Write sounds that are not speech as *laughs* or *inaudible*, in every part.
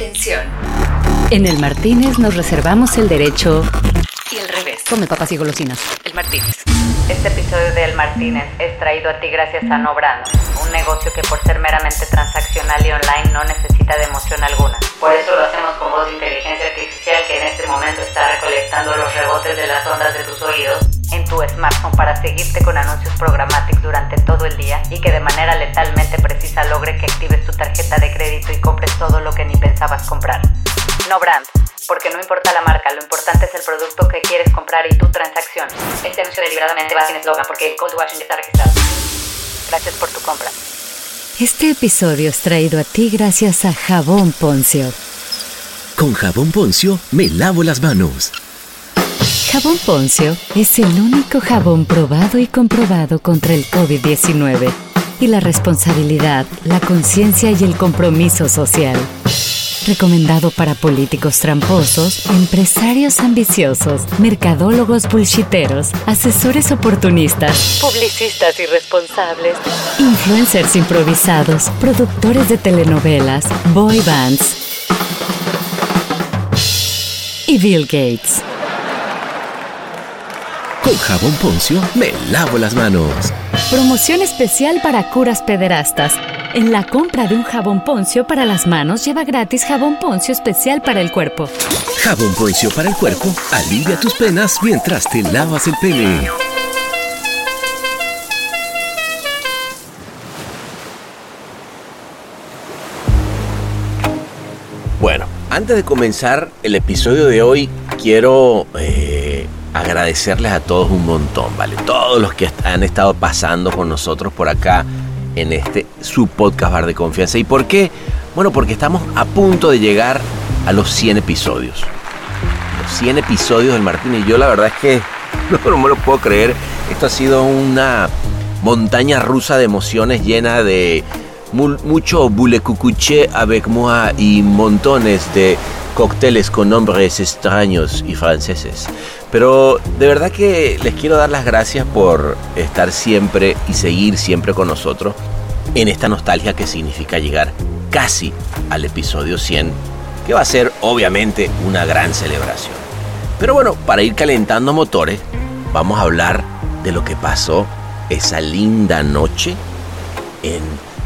Atención. En el Martínez nos reservamos el derecho y el revés. Come papas y golosinas. El Martínez. Este episodio de El Martínez es traído a ti gracias a Nobrand, un negocio que por ser meramente transaccional y online no necesita de emoción alguna. Por eso lo hacemos con voz de inteligencia artificial que en este momento está recolectando los rebotes de las ondas de tus oídos en tu smartphone para seguirte con anuncios programáticos durante todo el día y que de manera letalmente precisa logre que actives tu tarjeta de crédito y compres todo lo que ni pensabas comprar. No brand, porque no importa la marca, lo importante es el producto que quieres comprar y tu transacción. Este anuncio deliberadamente va sin eslogan porque el call to action ya está registrado. Gracias por tu compra. Este episodio es traído a ti gracias a Jabón Poncio. Con jabón Poncio me lavo las manos. Jabón Poncio es el único jabón probado y comprobado contra el COVID-19 y la responsabilidad, la conciencia y el compromiso social. Recomendado para políticos tramposos, empresarios ambiciosos, mercadólogos bullshiteros, asesores oportunistas, publicistas irresponsables, influencers improvisados, productores de telenovelas, boy bands y Bill Gates. Con jabón Poncio me lavo las manos. Promoción especial para curas pederastas. En la compra de un jabón Poncio para las manos lleva gratis jabón Poncio especial para el cuerpo. Jabón Poncio para el cuerpo alivia tus penas mientras te lavas el pene. Bueno, antes de comenzar el episodio de hoy, quiero eh, agradecerles a todos un montón, ¿vale? Todos los que han estado pasando con nosotros por acá en este su podcast Bar de Confianza. ¿Y por qué? Bueno, porque estamos a punto de llegar a los 100 episodios. Los 100 episodios del Martín y yo la verdad es que *laughs* no, me lo puedo creer. Esto ha sido una montaña rusa de emociones llena de mu- mucho boulet cucuché avec moi y montones de cócteles con nombres extraños y franceses. Pero de verdad que les quiero dar las gracias por estar siempre y seguir siempre con nosotros en esta nostalgia que significa llegar casi al episodio 100, que va a ser obviamente una gran celebración. Pero bueno, para ir calentando motores, vamos a hablar de lo que pasó esa linda noche en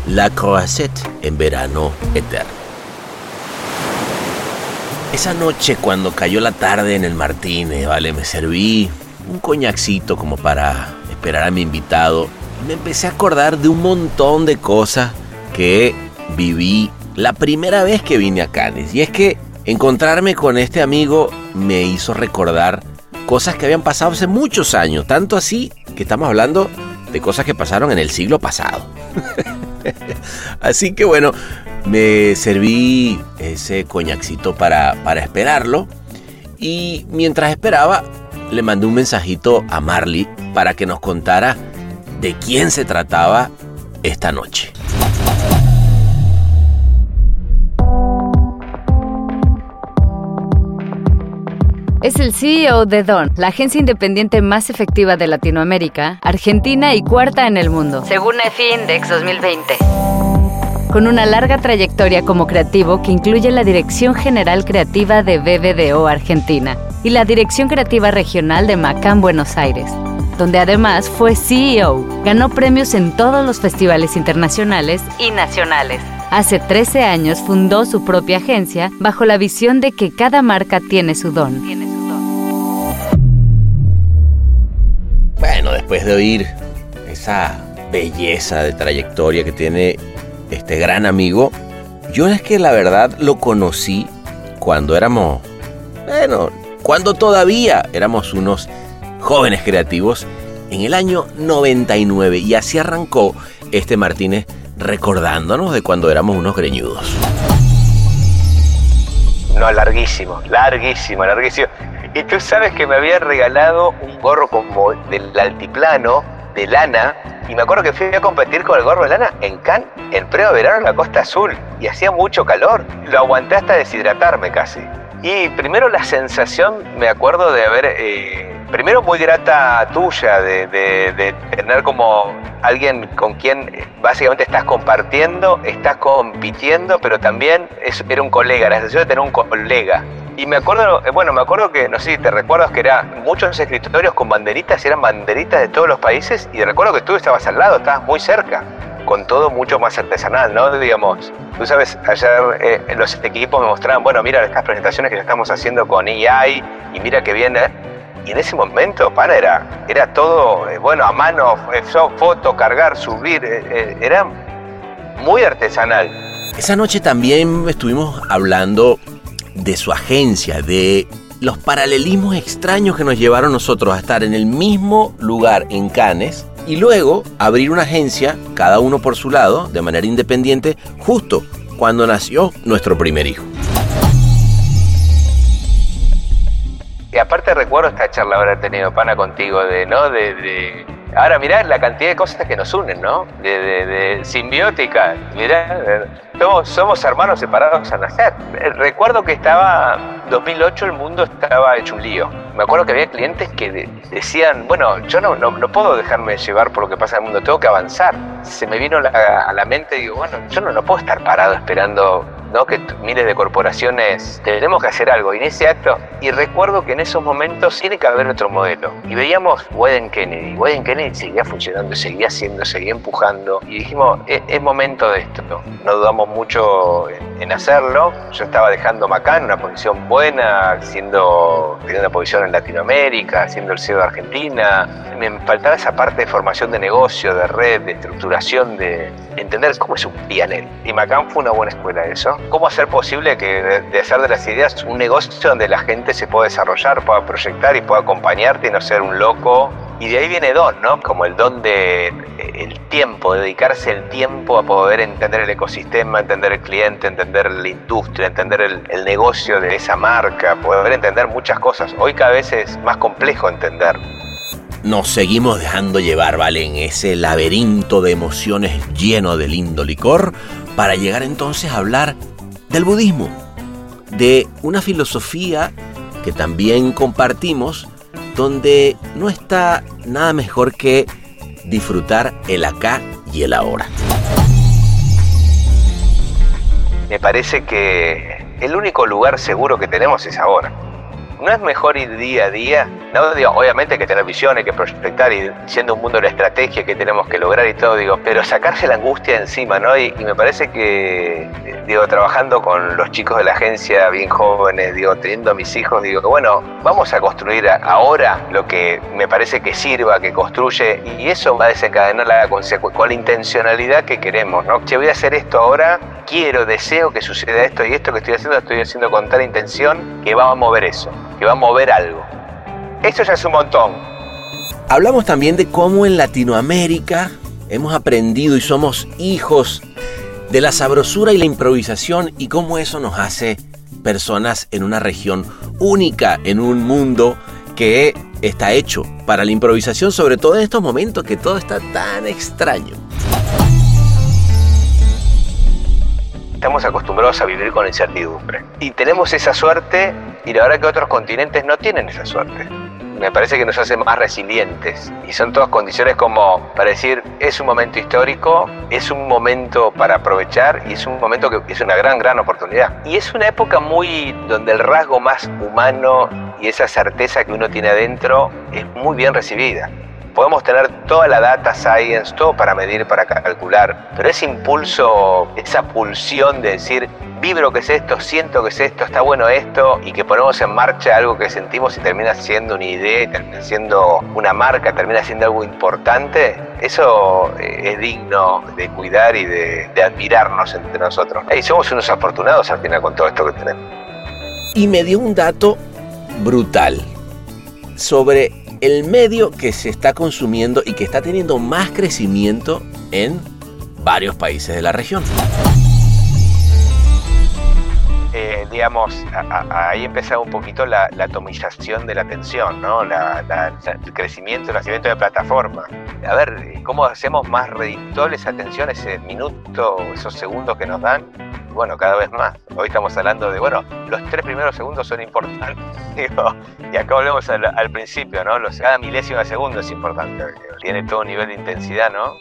La Croisette en verano eterno. Esa noche cuando cayó la tarde en el Martínez, vale, me serví un coñacito como para esperar a mi invitado y me empecé a acordar de un montón de cosas que viví la primera vez que vine a Cannes. Y es que encontrarme con este amigo me hizo recordar cosas que habían pasado hace muchos años, tanto así que estamos hablando de cosas que pasaron en el siglo pasado. *laughs* *laughs* Así que bueno, me serví ese coñacito para, para esperarlo. Y mientras esperaba, le mandé un mensajito a Marley para que nos contara de quién se trataba esta noche. Es el CEO de Don, la agencia independiente más efectiva de Latinoamérica, Argentina y cuarta en el mundo, según EFI Index 2020. Con una larga trayectoria como creativo que incluye la Dirección General Creativa de BBDO Argentina y la Dirección Creativa Regional de Macán Buenos Aires, donde además fue CEO. Ganó premios en todos los festivales internacionales y nacionales. Hace 13 años fundó su propia agencia bajo la visión de que cada marca tiene su don. Bueno, después de oír esa belleza de trayectoria que tiene este gran amigo, yo es que la verdad lo conocí cuando éramos, bueno, cuando todavía éramos unos jóvenes creativos en el año 99 y así arrancó este Martínez recordándonos de cuando éramos unos greñudos. No, larguísimo, larguísimo, larguísimo. Y tú sabes que me habían regalado un gorro como del altiplano, de lana, y me acuerdo que fui a competir con el gorro de lana en Cannes, en pleno verano en la Costa Azul, y hacía mucho calor. Lo aguanté hasta deshidratarme casi. Y primero la sensación, me acuerdo de haber eh, primero muy grata tuya de, tener como alguien con quien básicamente estás compartiendo, estás compitiendo, pero también era un colega, la sensación de tener un colega. Y me acuerdo, eh, bueno, me acuerdo que, no sé te recuerdas que era muchos escritorios con banderitas, eran banderitas de todos los países, y recuerdo que tú estabas al lado, estabas muy cerca, con todo mucho más artesanal, ¿no? Digamos, tú sabes, ayer eh, los equipos me mostraban, bueno, mira estas presentaciones que estamos haciendo con EI, y mira que viene. Y en ese momento, para, era, era todo, eh, bueno, a mano, foto, cargar, subir, era muy artesanal. Esa noche también estuvimos hablando de su agencia, de los paralelismos extraños que nos llevaron nosotros a estar en el mismo lugar en Cannes y luego abrir una agencia, cada uno por su lado, de manera independiente, justo cuando nació nuestro primer hijo. Y aparte recuerdo esta charla haber tenido pana contigo de, ¿no? de Ahora mirá la cantidad de cosas que nos unen, ¿no? De, simbiótica. Mirá, somos, somos hermanos separados a nacer. Eh, recuerdo que estaba, 2008 el mundo estaba hecho un lío. Me acuerdo que había clientes que decían, bueno, yo no, no, puedo dejarme llevar por lo que pasa en el mundo, tengo que avanzar. Se me vino a la mente digo, bueno, yo no, no puedo estar parado esperando ¿no? que miles de corporaciones tenemos que hacer algo. Y en ese acto, y recuerdo que en esos momentos tiene que haber otro modelo. Y veíamos Weden Kennedy. Weden Kennedy seguía funcionando, seguía haciendo, seguía empujando. Y dijimos, es, es momento de esto. No dudamos mucho en, hacerlo. Yo estaba dejando Macán, una posición buena, siendo, teniendo una posición en Latinoamérica, siendo el CEO de Argentina. Me faltaba esa parte de formación de negocio, de red, de estructuración, de entender cómo es un PNL. Y Macán fue una buena escuela de eso cómo hacer posible que de, hacer de las ideas un negocio donde la gente se pueda desarrollar, pueda proyectar y pueda acompañarte y no ser un loco. Y de ahí viene don, ¿no? Como el don de el tiempo, dedicarse el tiempo a poder entender el ecosistema, entender el cliente, entender la industria, entender el, negocio de esa marca, poder entender muchas cosas. Hoy cada vez es más complejo entender nos seguimos dejando llevar, ¿vale? En ese laberinto de emociones lleno de lindo licor, para llegar entonces a hablar del budismo, de una filosofía que también compartimos, donde no está nada mejor que disfrutar el acá y el ahora. Me parece que el único lugar seguro que tenemos es ahora. ¿No es mejor ir día a día? No, digo, obviamente hay que tener visión, hay que proyectar y siendo un mundo de la estrategia que tenemos que lograr y todo, digo, pero sacarse la angustia encima, ¿no? Y, me parece que, digo, trabajando con los chicos de la agencia bien jóvenes, digo, teniendo a mis hijos, digo, bueno, vamos a construir ahora lo que me parece que sirva, que construye, y eso va a desencadenar la con la intencionalidad que queremos, ¿no? Si voy a hacer esto ahora, quiero, deseo que suceda esto y esto que estoy haciendo, estoy haciendo con tal intención que va a mover eso que va a mover algo. Eso ya es un montón. Hablamos también de cómo en Latinoamérica hemos aprendido y somos hijos de la sabrosura y la improvisación y cómo eso nos hace personas en una región única, en un mundo que está hecho para la improvisación, sobre todo en estos momentos que todo está tan extraño. Estamos acostumbrados a vivir con incertidumbre. Y tenemos esa suerte y la verdad que otros continentes no tienen esa suerte. Me parece que nos hace más resilientes y son todas condiciones como para decir es un momento histórico, es un momento para aprovechar y es un momento que es una gran, gran oportunidad. Y es una época muy donde el rasgo más humano y esa certeza que uno tiene adentro es muy bien recibida. Podemos tener toda la data science, todo para medir, para calcular, pero ese impulso, esa pulsión de decir, vibro que es esto, siento que es esto, está bueno esto, y que ponemos en marcha algo que sentimos y termina siendo una idea, termina siendo una marca, termina siendo algo importante, eso eh, es digno de cuidar y de, admirarnos entre nosotros. Y somos unos afortunados al final con todo esto que tenemos. Y me dio un dato brutal sobre el medio que se está consumiendo y que está teniendo más crecimiento en varios países de la región. Digamos, ahí empezaba un poquito la, atomización de la atención, ¿no? el crecimiento, el nacimiento de plataforma. A ver, ¿cómo hacemos más redictable esa atención, ese minuto, esos segundos que nos dan? Bueno, cada vez más. Hoy estamos hablando de, bueno, los tres primeros segundos son importantes. *laughs* y acá volvemos al, al principio, ¿no? Los, cada milésimo de segundo es importante. Tiene todo un nivel de intensidad, ¿no?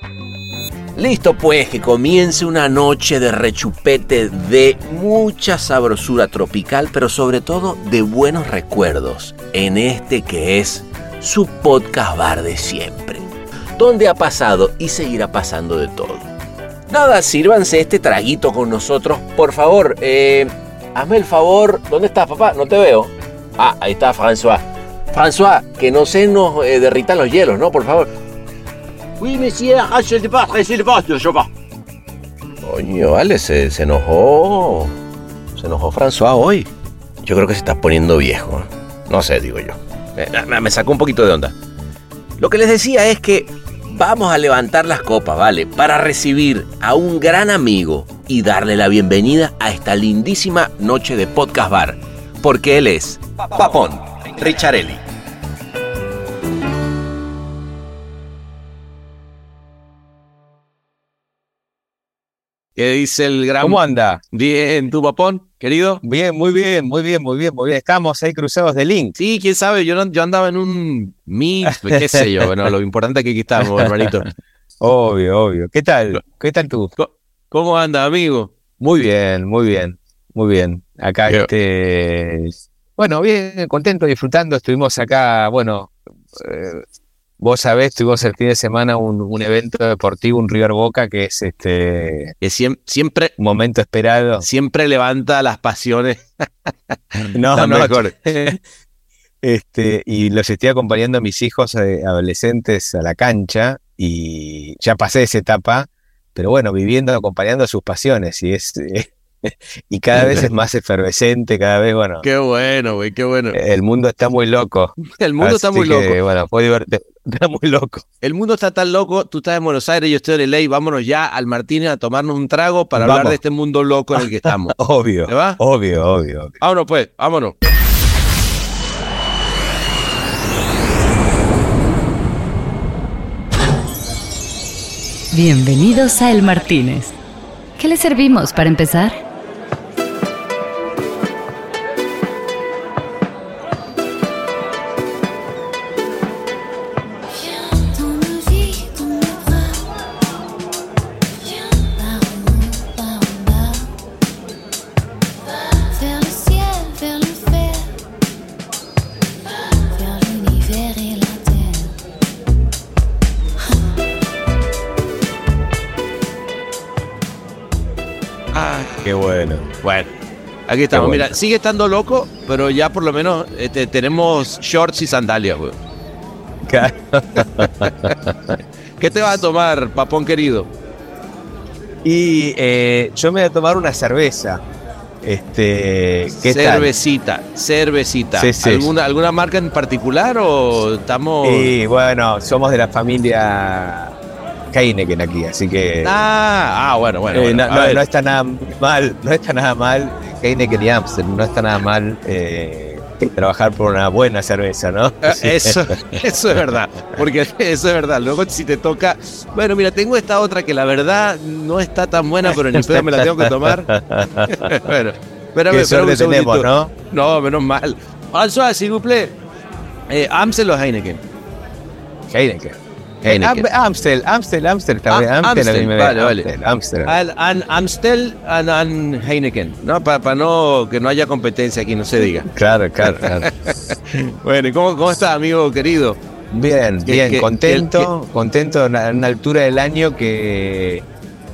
Listo pues, que comience una noche de rechupete de mucha sabrosura tropical, pero sobre todo de buenos recuerdos en este que es su podcast bar de siempre, donde ha pasado y seguirá pasando de todo. Nada, sírvanse este traguito con nosotros, por favor. Eh, hazme el favor, ¿dónde estás papá? No te veo. Ah, ahí está François. François, que no se nos eh, derritan los hielos, ¿no? Por favor. Oui, monsieur, je le pas, je le pas, je pas. Coño, vale, se, enojó. Se enojó François hoy. Yo creo que se está poniendo viejo. No sé, digo yo. Me, me sacó un poquito de onda. Lo que les decía es que vamos a levantar las copas, ¿vale? Para recibir a un gran amigo y darle la bienvenida a esta lindísima noche de Podcast Bar. Porque él es Papón Richarelli. ¿Qué dice el gran... ¿Cómo anda? Bien, ¿tu papón, querido? Bien, muy bien, muy bien, muy bien, muy bien. Estamos ahí cruzados de link. Sí, quién sabe, yo, yo andaba en un mix, qué sé yo, bueno, lo importante es que aquí estamos, hermanito. *laughs* Obvio, obvio. ¿Qué tal? ¿Qué tal tú? ¿Cómo anda, amigo? Muy bien, muy bien, muy bien. Acá, este... Bueno, bien, contento, disfrutando. Estuvimos acá, bueno... Eh, Vos sabés, tuvimos el fin de semana un, evento deportivo, un River Boca, que es este. Que siempre. Un momento esperado. Siempre levanta las pasiones. *laughs* no, *laughs* no, mejor. *laughs* este, y los estoy acompañando a mis hijos eh, adolescentes a la cancha y ya pasé esa etapa, pero bueno, viviendo, acompañando sus pasiones y es. *laughs* y cada vez es *laughs* más efervescente, cada vez, bueno. Qué bueno, güey, qué bueno. El mundo está muy loco. *laughs* El mundo está muy loco. Bueno, fue divertido. Está muy loco. El mundo está tan loco, tú estás en Buenos Aires, yo estoy en LA, vámonos ya al Martínez a tomarnos un trago para hablar de este mundo loco en el que estamos. obvio. va? Obvio, obvio, obvio. Vámonos pues, vámonos. Bienvenidos a El Martínez. ¿Qué le servimos para empezar? Aquí estamos. Mira, sigue estando loco, pero ya por lo menos este, tenemos shorts y sandalias, güey. *laughs* ¿Qué te vas a tomar, papón querido? Y eh, yo me voy a tomar una cerveza. Este, ¿qué cervecita, cervecita. ¿Alguna, ¿Alguna marca en particular o estamos...? Sí, bueno, somos de la familia Heineken aquí, así que... Ah, ah bueno, bueno. Eh, no, está nada mal, no está nada mal Heineken y Amstel, no está nada mal eh, trabajar por una buena cerveza, ¿no? Ah, *laughs* eso, eso es verdad, porque eso es verdad. Luego si te toca, bueno, mira, tengo esta otra que la verdad no está tan buena, pero en el pedo me la tengo que tomar. *laughs* bueno, espérame, espérame tenemos, ¿no? No, menos mal. François, s'il vous plaît. Eh, Amstel o Heineken. Heineken. Heineken. Amstel, Amstel, Amstel, ah, Amstel, vale, vale. Amstel. Al, Amstel and, Heineken, ¿no? Para no, que no haya competencia aquí, no se diga. Claro, claro, claro. *laughs* bueno, ¿y cómo, cómo estás, amigo querido? Bien, bien, contento, contento en una altura del año que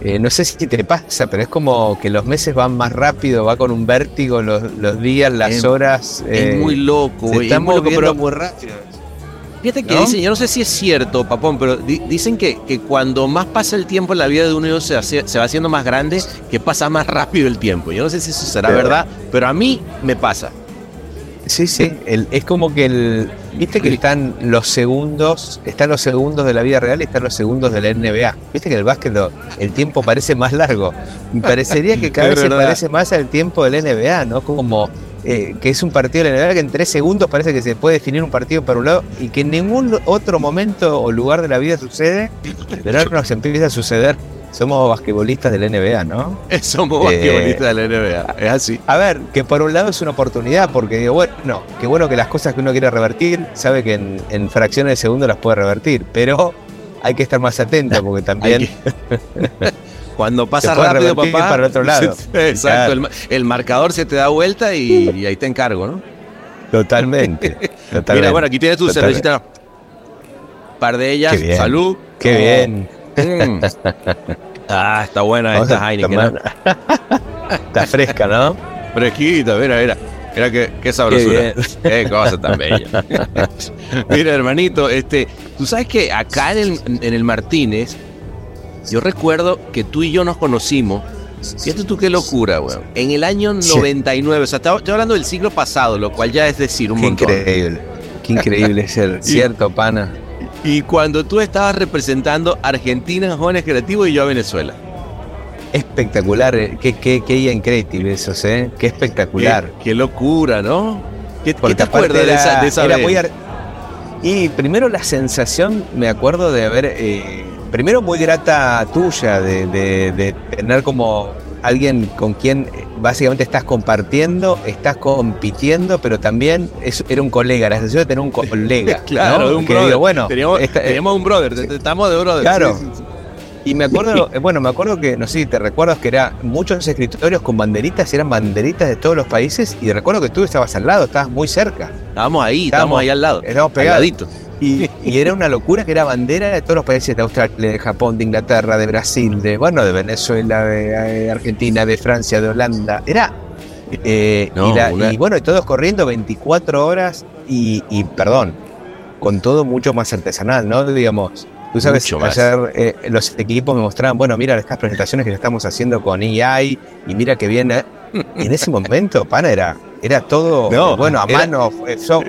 eh, no sé si te pasa, pero es como que los meses van más rápido, va con un vértigo los, los días, las horas. es muy loco, estamos muy, muy rápido. Fíjate que dicen, yo no sé si es cierto, papón, pero dicen que, que, cuando más pasa el tiempo en la vida de uno se, se va haciendo más grande, que pasa más *laughs* rápido el tiempo. Yo no sé si eso será verdad, pero a mí me pasa. Sí, sí, es como que el, Viste que están los segundos, están los segundos de la vida real y están los segundos de la NBA. Viste que el básquet lo- el tiempo parece más largo. Me parecería que *laughs* cada vez se parece más al tiempo del NBA, ¿no? Como eh, que es un partido de la NBA que en tres segundos parece que se puede definir un partido para un lado y que en ningún otro momento o lugar de la vida sucede, pero ahora nos empieza a suceder. Somos basquetbolistas de la NBA, ¿no? *laughs* Somos Eh, basquetbolistas de la NBA. Es así. A ver, que por un lado es una oportunidad, porque digo, bueno, qué bueno que las cosas que uno quiere revertir, sabe que en, en fracciones de segundo las puede revertir, pero hay que estar más atento, *laughs* porque también *laughs* Cuando pasa rápido, papá. para el otro lado. Exacto. Claro. El, ma- el marcador se te da vuelta y, y ahí te encargo, ¿no? totalmente, totalmente. Mira, bueno, aquí tienes tu Totalmente. cervecita. Par de ellas. Qué bien. Salud. Qué bien. Mm. Ah, está buena Vamos esta Heineken. ¿no? *laughs* Está fresca, ¿no? Fresquita, mira, mira. Mira qué, qué sabrosura. Qué, cosa tan bella. *laughs* mira, hermanito, este, tú sabes que acá en el, en el Martínez, yo recuerdo que tú y yo nos conocimos. Fíjate tú qué locura, weón. En el año Sí. 99, o sea, estoy hablando del siglo pasado, lo cual ya es decir un Qué montón. increíble. Qué increíble ser *laughs* cierto, pana. Y cuando tú estabas representando a Argentina en Jóvenes Creativos y yo a Venezuela. Espectacular. eh, Qué, qué, qué increíble eso, ¿eh? Qué espectacular. Qué, qué locura, ¿no? ¿Qué, qué te acuerdas de esa, de esa era vez? muy ar- Y primero la sensación, me acuerdo de haber, eh, primero muy grata tuya, de, de- de tener como alguien con quien eh, básicamente estás compartiendo, estás compitiendo, pero también es- era un colega, la sensación de tener un colega. *laughs* Claro, ¿no? un que brother. digo, bueno, teníamos, esta- eh, teníamos un brother, estamos de brother. Claro. sí, sí, sí. y me acuerdo, eh, bueno, me acuerdo que, no sé si te recuerdas que era muchos escritorios con banderitas, y eran banderitas de todos los países, y recuerdo que tú estabas al lado, estabas muy cerca. Estábamos ahí, Estábamos- estábamos ahí al lado. Estábamos ladito. Y, y era una locura que era bandera de todos los países de Australia, de Japón, de Inglaterra, de Brasil, de bueno, de Venezuela, de Argentina, de Francia, de Holanda. Era eh, No, y, la- una- y bueno, y todos corriendo 24 horas y, y, perdón, con todo mucho más artesanal, ¿no? Digamos, tú sabes, ayer eh, los equipos me mostraban, bueno, mira estas presentaciones que estamos haciendo con EI y mira que viene. Y en ese momento, pana, era, era todo, No, eh, bueno, a era- mano,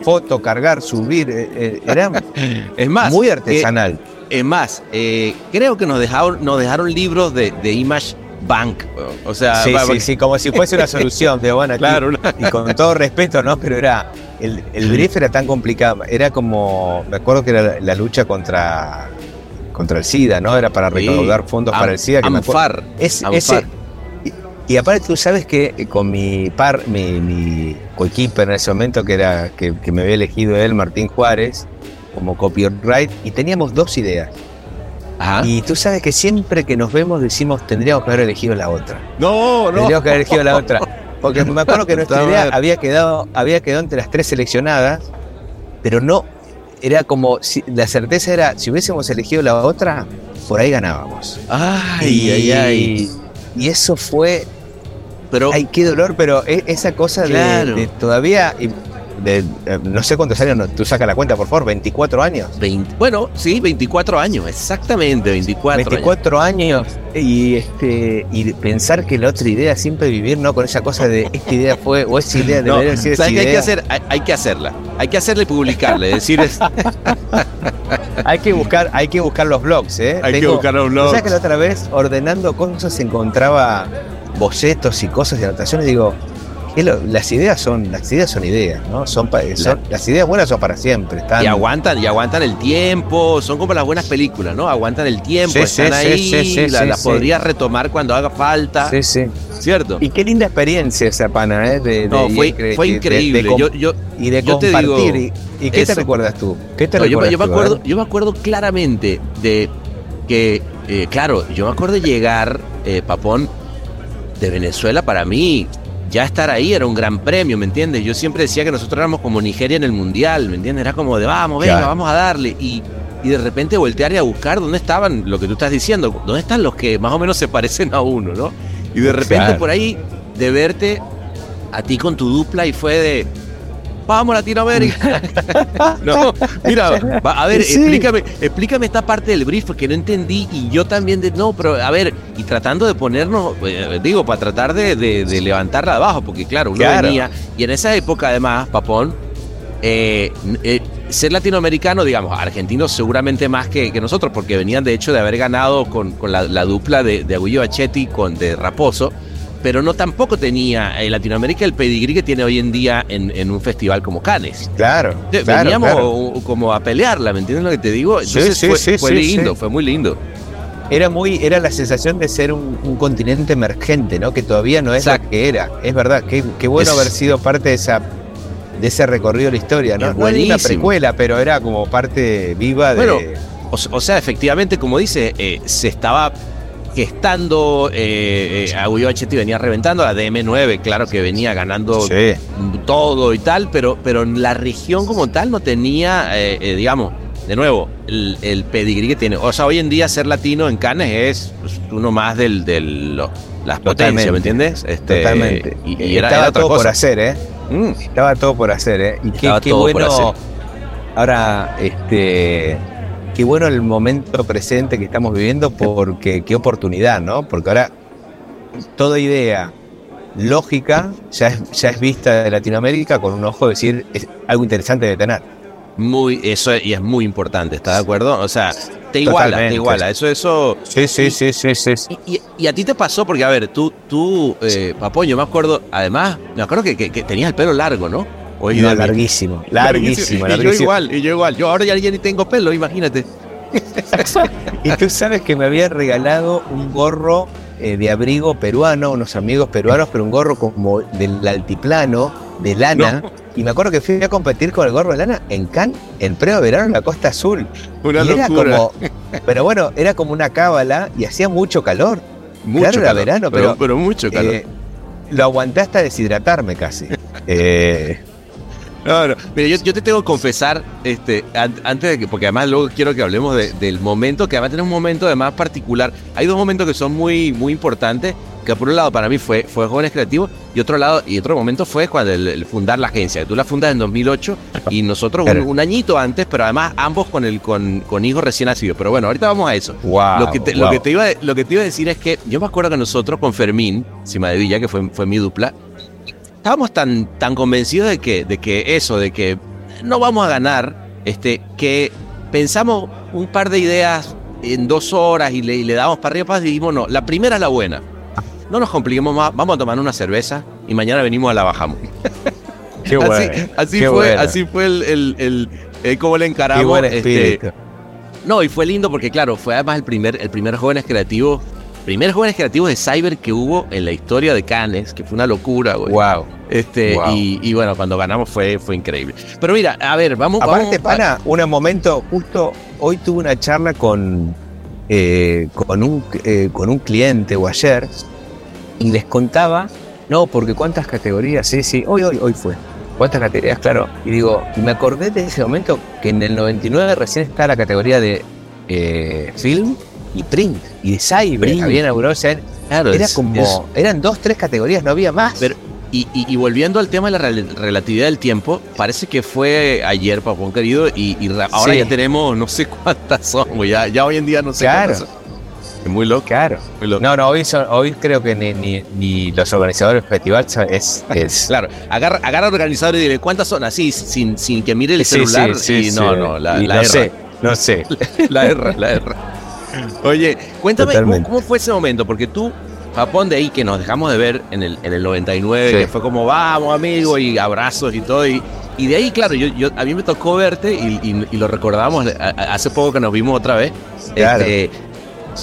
foto, cargar, subir, eh, eh, era *laughs* Es más, muy artesanal. eh, es más, eh, creo que nos dejaron, nos dejaron libros de, de Image Bank. O sea, sí, sí, sí, como si fuese una *laughs* solución de bueno, aquí- Claro, y con todo respeto, ¿no? Pero era el, el brief era tan complicado, era como, me acuerdo que era la, la lucha contra contra el SIDA, ¿no? Era para recaudar fondos para el SIDA. Que me Amfar. Es- Amfar. ese, y, aparte tú sabes que eh, con mi par, mi, mi coequiper en ese momento, que era que, que me había elegido él, Martín Juárez, como copyright, y teníamos dos ideas. Ajá. Y tú sabes que siempre que nos vemos decimos, tendríamos que haber elegido la otra. No, no. Tendríamos que haber elegido la otra. Porque me acuerdo que nuestra idea había quedado, había quedado entre las tres seleccionadas, pero no, era como, si, la certeza era, si hubiésemos elegido la otra, por ahí ganábamos. Ay, ay, ay. Y eso fue, Pero ay, qué dolor, pero e- esa cosa de- Claro. de, todavía, de, eh, no sé cuántos años, no, tú saca la cuenta, por favor, 24 años. 20 bueno, sí, 24 años, exactamente, 24, años. 24 años y este y pensar que la otra idea siempre vivir no con esa cosa de esta idea fue o esa idea No, debería ser esa ¿sabes qué hay que hacer? Hay, hay que hacerla. Hay que hacerla y publicarla. Es decir, es- *laughs* hay que buscar hay que buscar los blogs eh hay que buscar los blogs. ¿sabes que la otra vez ordenando cosas encontraba bocetos y cosas y anotaciones digo que lo- las ideas son las ideas son ideas no son, las ideas buenas son para siempre están Y aguantan, y aguantan el tiempo, son como las buenas películas, ¿no? Aguantan el tiempo, Sí, están sí, ahí, sí, sí, la- sí, las podrías retomar cuando haga falta, sí sí ¿cierto? y qué linda experiencia esa pana eh de, de- no, fue, de- increíble. yo, yo, y de yo te digo y, y qué eso. te recuerdas tú qué te no, recuerdas yo me tú? Acuerdo, yo me acuerdo claramente de que, eh, claro, yo me acuerdo de llegar, eh, Papón, de Venezuela para mí. Ya estar ahí era un gran premio, ¿me entiendes? Yo siempre decía que nosotros éramos como Nigeria en el Mundial, ¿me entiendes? Era como de vamos, venga, Claro. vamos a darle. Y, y de repente voltear y a buscar dónde estaban, lo que tú estás diciendo, dónde están los que más o menos se parecen a uno, ¿no? Y de repente Claro. por ahí, de verte a ti con tu dupla y fue de, vamos Latinoamérica. *laughs* no, mira, va- a ver, Sí. explícame, explícame esta parte del brief que no entendí y yo también de, no, pero a ver, y tratando de ponernos, eh, digo, para tratar de, de- de levantarla de abajo, porque claro, uno Claro. venía, y en esa época además, Papón, eh, eh, ser latinoamericano, digamos, argentinos seguramente más que, que nosotros, porque venían de hecho de haber ganado con, con la, la, dupla de, de Agullo Bachetti con de Raposo, pero no tampoco tenía en Latinoamérica el pedigrí que tiene hoy en día en, en un festival como Cannes. Claro. Veníamos claro. como a pelearla, ¿me entiendes lo que te digo? Entonces sí, fue, sí, fue sí, lindo, sí. fue muy lindo. Era muy, era la sensación de ser un, un continente emergente, ¿no? Que todavía no es Exacto. lo que era. Es verdad, qué, qué bueno Es- haber sido parte de esa de ese recorrido de la historia, ¿no? No era una precuela, pero era como parte viva de. Bueno, O, o sea, efectivamente, como dice, eh, se estaba gestando, eh, eh, Agullo Bachetti venía reventando, la DM9, claro que venía ganando Sí. todo y tal, pero, pero la región como tal no tenía, eh, eh, digamos, de nuevo, el, el pedigrí que tiene. O sea, hoy en día ser latino en Cannes es pues, uno más del, del lo- las potencias, Totalmente. ¿me entiendes? Este, Totalmente. Y, y era, Estaba era otra todo por hacer, ¿eh? Mm. Estaba todo por hacer, ¿eh? Y qué, qué bueno. Ahora, este. Qué bueno el momento presente que estamos viviendo, porque qué oportunidad, ¿no? Porque ahora toda idea lógica ya es, ya es vista de Latinoamérica con un ojo de decir es algo interesante de tener. Muy, eso es- y es muy importante, ¿estás de acuerdo? O sea, te iguala, Totalmente. te iguala. Eso, eso. Sí, sí, sí, sí, sí. Y, y- a ti te pasó, porque a ver, tú, tú, eh, Papo, yo me acuerdo, además, me acuerdo que, que- que tenías el pelo largo, ¿no? Oye, No, larguísimo, larguísimo, Y yo igual, y yo igual. Yo ahora ya, ya ni tengo pelo, imagínate. *laughs* Y tú sabes que me habían regalado un gorro eh, de abrigo peruano, unos amigos peruanos, pero un gorro como del altiplano, de lana. Y me acuerdo que fui a competir con el gorro de lana en Cannes, en pleno verano en la Costa Azul. Una y era como, *laughs* pero bueno, era como una cábala y hacía mucho calor. Mucho claro, era verano, pero, pero- pero mucho calor. Eh, lo aguanté hasta deshidratarme casi. *laughs* Eh, No, no. Mira, yo, yo te tengo que confesar, este, an- antes de que, porque además luego quiero que hablemos de- del momento, que además tiene un momento además particular. Hay dos momentos que son muy, muy importantes, que por un lado para mí fue, fue Jóvenes Creativos, y otro lado, y otro momento fue cuando el, el fundar la agencia. Tú la fundas en 2008 y nosotros un, añito antes, pero además ambos con el con, con hijos recién nacidos. Pero bueno, ahorita vamos a eso. wow, Lo que, te, lo, wow. que te iba, a- lo que te iba a decir es que yo me acuerdo que nosotros con Fermín, Cima de Villa, que fue, fue mi dupla, estábamos tan, tan convencidos de que, de que eso, de que no vamos a ganar, este, que pensamos un par de ideas en dos horas y le, y le damos para arriba para y dijimos, no, la primera es la buena. No nos compliquemos más, vamos a tomar una cerveza y mañana venimos a la bajamos. *laughs* Qué bueno, así así qué fue, bueno. así fue el, el, el- el cómo le encaramos. Qué buen este, no, y fue lindo porque, claro, fue además el primer, el primer Jóvenes Creativos, primer Jóvenes Creativos de Cyber que hubo en la historia de Cannes, que fue una locura, güey. wow. Este, Wow. y, y bueno, cuando ganamos fue, fue increíble. Pero mira, a ver, vamos, Aparte, vamos- pana, un momento, justo hoy tuve una charla con, eh, con, un, eh, con un cliente o ayer y les contaba, no, porque cuántas categorías, sí, sí, hoy, hoy, hoy fue. ¿Cuántas categorías? Claro. Y digo, me acordé de ese momento que en el 99 recién está la categoría de eh, film y print y de cyber. Print. Había inaugurado, o sea, claro, era es- como, es- eran dos, tres categorías, no había más. Pero- y, y- y volviendo al tema de la rel- relatividad del tiempo, parece que fue ayer, papón querido, y, y ra- ahora Sí. ya tenemos no sé cuántas son, ya, ya hoy en día no sé Claro. cuántas son. Es muy loco, claro. muy loco. No, no, hoy, son- hoy creo que ni, ni, ni los organizadores del festival sa- es, es *laughs* Claro, agarra, agarra al organizador y dile cuántas son así, sin, sin que mire el Sí, celular. sí, y no, no, la, la no sé, no sé. *laughs* La erra, la erra. *laughs* Oye, cuéntame ¿cómo, fue ese momento, porque tú, Japón de ahí que nos dejamos de ver en el, en el 99, Sí. que fue como vamos amigo y abrazos y todo, y, y de ahí, claro, yo, yo, a mí me tocó verte y, y- y lo a- hace poco que nos vimos otra vez. Claro. Este,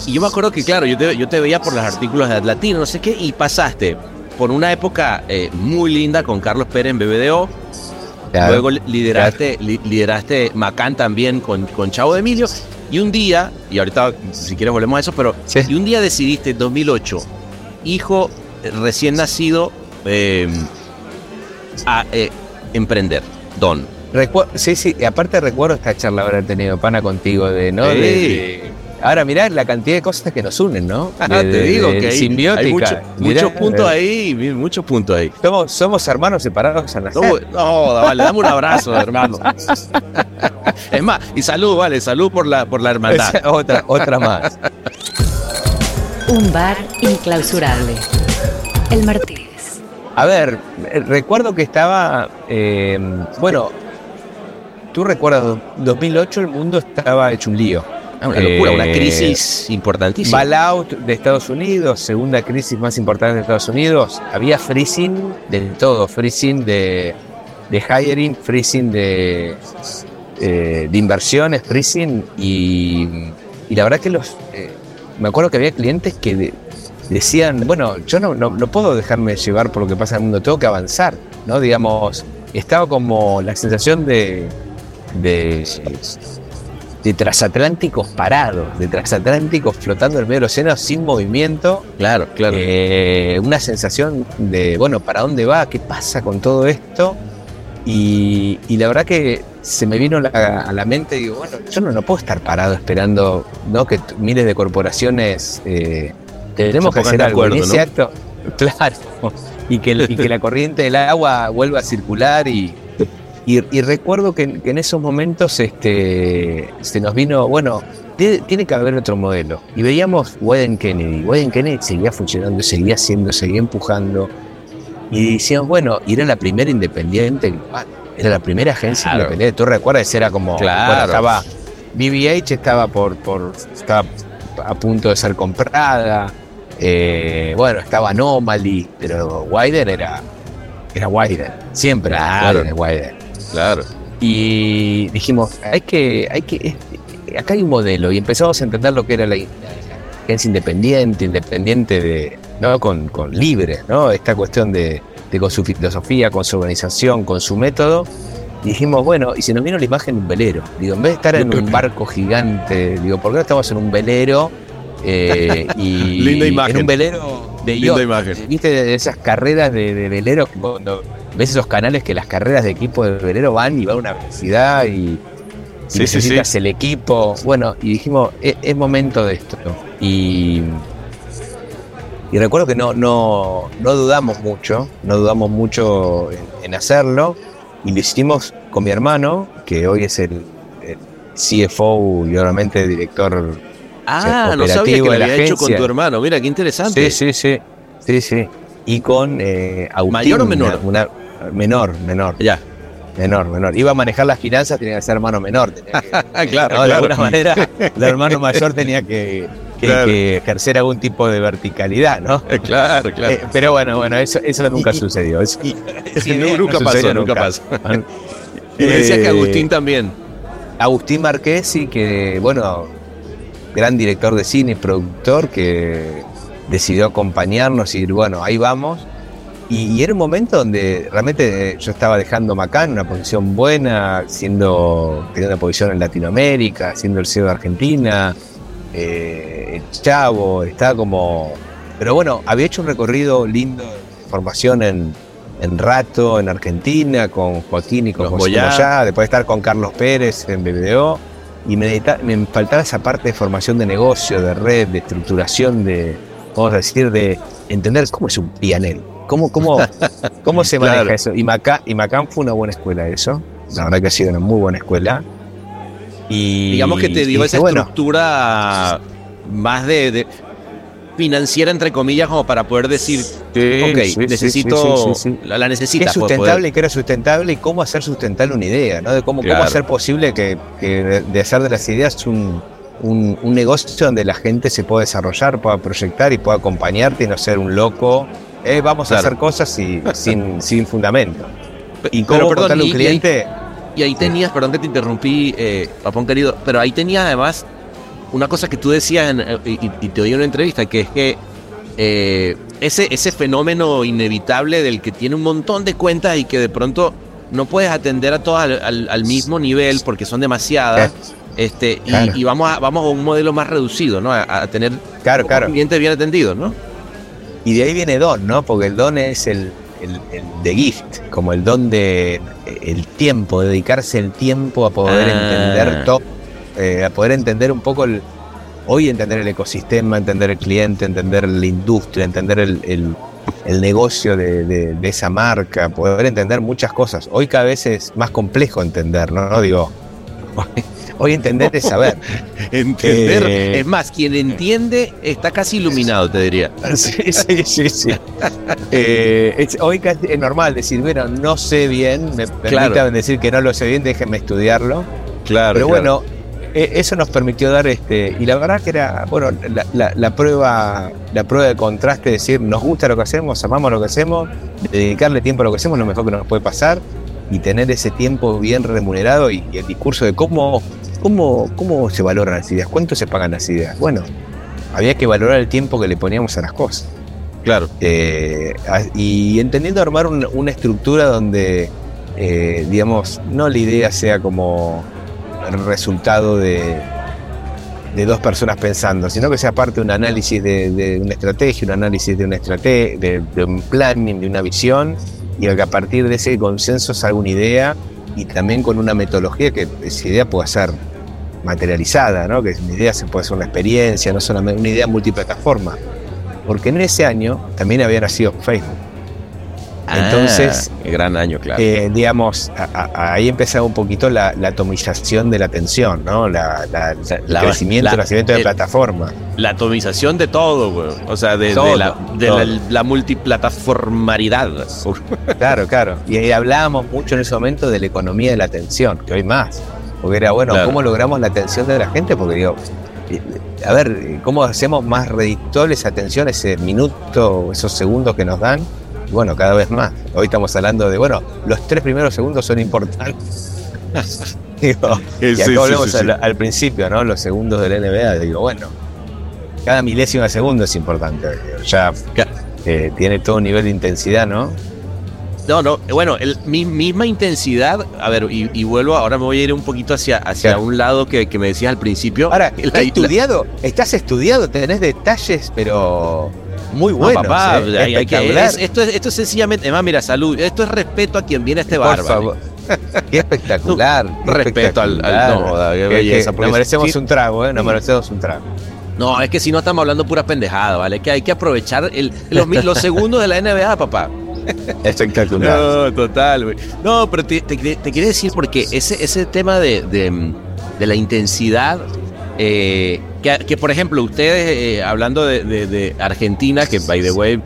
y yo me acuerdo que, claro, yo te, yo te veía por los artículos de Atlatino, no sé qué, y pasaste por una época eh, muy linda con Carlos Pérez en BBDO, Claro. Luego lideraste, li- lideraste Macán también con, con Chavo de Emilio. Y un día, y ahorita si quieres volvemos a eso, pero Sí. y un día decidiste, 2008, hijo eh, recién nacido, eh, a eh, emprender, Don. Recu- sí, sí, y aparte recuerdo esta charla haber tenido pana contigo de, ¿no? Sí. De- de- ahora mirá la cantidad de cosas que nos unen, ¿no? Ah, De- te digo de que hay, simbiótica. hay mucho- Mirá, muchos puntos ahí, muchos puntos ahí. Somos, somos hermanos separados al nacer. No, no, vale, dame un abrazo, hermano. *laughs* Es más, y salud, vale, salud por la, por la hermandad. *laughs* otra, otra más. Un bar inclausurable. El Martínez. A ver, eh, recuerdo que estaba, eh, bueno, tú recuerdas, 2008 el mundo estaba hecho un lío. Ah, una locura, una Eh, crisis importantísima. Bailout de Estados Unidos, segunda crisis más importante de Estados Unidos. Había freezing de todo, freezing de, de hiring, freezing de, eh, de inversiones, freezing y, y la verdad que los... eh, me acuerdo que había clientes que de- decían, bueno, yo no, no, no puedo dejarme llevar por lo que pasa en el mundo, tengo que avanzar, ¿no? Digamos, estaba como la sensación de, de, de transatlánticos parados, de transatlánticos flotando en el medio del océano sin movimiento. Claro, claro. Eh, una sensación de, bueno, ¿para dónde va? ¿Qué pasa con todo esto? Y, y la verdad que se me vino la- a la mente, digo, bueno, yo no, no puedo estar parado esperando ¿no? que miles de corporaciones eh, tenemos que hacer algo. En ese ¿no? acto, *laughs* claro, y que, y que la corriente del agua vuelva a circular y, y, y recuerdo que, que en esos momentos este, se nos vino, bueno, tiene, que haber otro modelo. Y veíamos Wayne Kennedy. Wayne Kennedy seguía funcionando, seguía haciendo, seguía empujando. Y decíamos, bueno, y era la primera independiente global. Era la primera agencia Claro. independiente. ¿Tú recuerdas? Era como. Claro. bueno, estaba. BBH estaba por, por. estaba a punto de ser comprada. eh, bueno, estaba Anomaly. Pero Wider era. Era Wider. Siempre Claro. era Wider. Claro. Y dijimos, hay que, hay que, es- acá hay un modelo, y empezamos a entender lo que era la, la agencia independiente, independiente de, ¿no? Con, con libre, ¿no? Esta cuestión de, de con su filosofía, con su organización, con su método. Y dijimos, bueno, y se nos vino la imagen de un velero. Digo, en vez de estar en un barco gigante, digo, ¿por qué no estamos en un velero? Eh, y *laughs* Linda imagen. En un velero de Linda yacht. imagen. ¿Viste de esas carreras de, de veleros que cuando ves esos canales que las carreras de equipo de velero van y van a una velocidad y, y Sí, sí, necesitas el equipo? Bueno, y dijimos, es, es momento de esto. Y, y recuerdo que no, no, no dudamos mucho, no dudamos mucho en, en hacerlo y lo hicimos con mi hermano, que hoy es el, el CFO y obviamente director Ah, no operativo sabía que lo de la había hecho con tu hermano. Mira, qué interesante. Sí, sí, sí. Sí, sí. Y con eh, Agustín, ¿Mayor o menor? Una, una- menor, menor, Ya. menor, menor. Iba a manejar las finanzas, tenía que ser hermano menor. tenía que- *laughs* claro, ¿no? De alguna manera, el hermano mayor tenía que, que- Claro. que ejercer algún tipo de verticalidad, ¿no? Eh, Claro, claro. Eh, pero bueno, bueno, eso, eso nunca Y- sucedió. Eso- *laughs* no, nunca no pasó, sucedió nunca nunca. pasó. *laughs* Y me decías que Agustín también. Agustín Marquesi, que, bueno, gran director de cine productor, que decidió acompañarnos y bueno, ahí vamos. Y, y era un momento donde realmente yo estaba dejando Macán, una posición buena, siendo, teniendo una posición en Latinoamérica, siendo el CEO de Argentina, eh, el Chavo, estaba como... Pero bueno, había hecho un recorrido lindo de formación en, en Rato, en Argentina, con Joaquín y con Los José. Moyá, después de estar con Carlos Pérez en BBDO, y me, me faltaba esa parte de formación de negocio, de red, de estructuración, de, vamos a decir, de entender cómo es un pianel, cómo, cómo, *laughs* cómo se maneja Claro. eso. Y Macán, y Macán fue una buena escuela de eso, la verdad que ha sido una muy buena escuela. Y, Digamos que te dio esa bueno, estructura más de, de financiera, entre comillas, como para poder decir, sí, ok, sí, necesito, sí, la, la es pues, sustentable y qué era sustentable y cómo hacer sustentable una idea, ¿no? De cómo, Claro. cómo hacer posible que, que de hacer de las ideas un, un, un negocio donde la gente se pueda desarrollar, pueda proyectar y pueda acompañarte y no ser un loco. Eh, vamos Claro. a hacer cosas y, sin, *laughs* sin fundamento. Y pero cómo perdón, contarle a un y- y ahí- cliente. Y ahí tenías, perdón que te interrumpí, eh, Papón querido, pero ahí tenías además una cosa que tú decías en, eh, y, y te oí en una entrevista, que es que eh, ese, ese fenómeno inevitable del que tiene un montón de cuentas y que de pronto no puedes atender a todas al, al- al mismo nivel porque son demasiadas. Este, y, Claro. y vamos a, vamos a un modelo más reducido, ¿no? A, a tener Claro, claro. clientes bien atendidos, ¿no? Y de ahí viene don, ¿no? Porque el don es el, el, el de gift, como el don de el tiempo, dedicarse el tiempo a poder Ah. entender todo, eh, a poder entender un poco el, hoy entender el ecosistema, entender el cliente, entender la industria, entender el, el- el negocio de, de- de esa marca, poder entender muchas cosas. Hoy cada vez es más complejo entender, ¿no? No Digo, *laughs* Hoy entender es saber. *laughs* Entender. Eh, es más, quien entiende está casi iluminado, te diría. *laughs* Sí, sí, sí. sí. Eh, es- hoy casi es normal decir, bueno, no sé bien, me permitan Claro. decir que no lo sé bien, déjenme estudiarlo. Claro. Pero bueno, eh, eso nos permitió dar este. Y la verdad que era, bueno, la, la- la prueba, la prueba de contraste, decir, nos gusta lo que hacemos, amamos lo que hacemos, dedicarle tiempo a lo que hacemos, lo mejor que nos puede pasar, y tener ese tiempo bien remunerado y, y el discurso de cómo, cómo, cómo se valoran las ideas, cuánto se pagan las ideas. Bueno, había que valorar el tiempo que le poníamos a las cosas. claro. Eh, y entendiendo armar un- una estructura donde, eh, digamos, no la idea sea como resultado de, dos personas pensando, sino que sea parte de un análisis de, una estrategia, un análisis de una estrategia, de, de un planning, de una visión, y que a partir de ese consenso salga una idea y también con una metodología que esa idea pueda ser materializada, ¿no? que una idea se puede hacer una experiencia, no solamente una idea multiplataforma porque en ese año también había nacido Facebook. Entonces, Ah, gran año, claro. eh, digamos, a- a- ahí empezaba un poquito la, la atomización de la atención, ¿no? La, la- el crecimiento, el nacimiento de el- plataformas. la atomización de todo, güey. O sea, de, la, de la, la multiplataformaridad. Claro, claro. Y ahí hablábamos mucho en ese momento de la economía de la atención, que hoy más. Porque era, bueno, Claro. ¿cómo logramos la atención de la gente? Porque digo, a ver, ¿cómo hacemos más redictable esa atención, ese minuto, esos segundos que nos dan? Y *laughs* bueno, cada vez más. Hoy estamos hablando de, bueno, los tres primeros segundos son importantes. *laughs* Digo, y Sí, acá sí, volvemos sí, sí. Al, al principio, ¿no? Los segundos del NBA. Digo, bueno, cada milésima de segundo es importante. digo, ya eh, tiene todo un nivel de intensidad, ¿no? No, no, bueno, el, mi misma intensidad, a ver, y, y vuelvo, ahora me voy a ir un poquito hacia, hacia Claro. un lado que, que me decías al principio. Ahora, *laughs* La- ¿estás la- estudiado? ¿Estás estudiado? Tenés detalles, pero muy No, buenos. papá, ¿eh? hay- hay que- Espectacular. es- esto, es, esto es sencillamente, además, mira, salud, esto es respeto a quien viene a este Por favor. *laughs* Qué espectacular. qué Respeto al- al- espectacular. no, qué que belleza, nos merecemos sí- un trago, ¿eh? Nos merecemos un trago. No, es que si no estamos hablando pura pendejada, ¿vale? Que hay que aprovechar el, los, segundos de la NBA, papá. *laughs* Espectacular. No, total, güey. No, pero te, te, te quería decir porque ese, ese tema de, de, de la intensidad, eh, que, que, por ejemplo, ustedes, eh, hablando de, de- de Argentina, que by the way,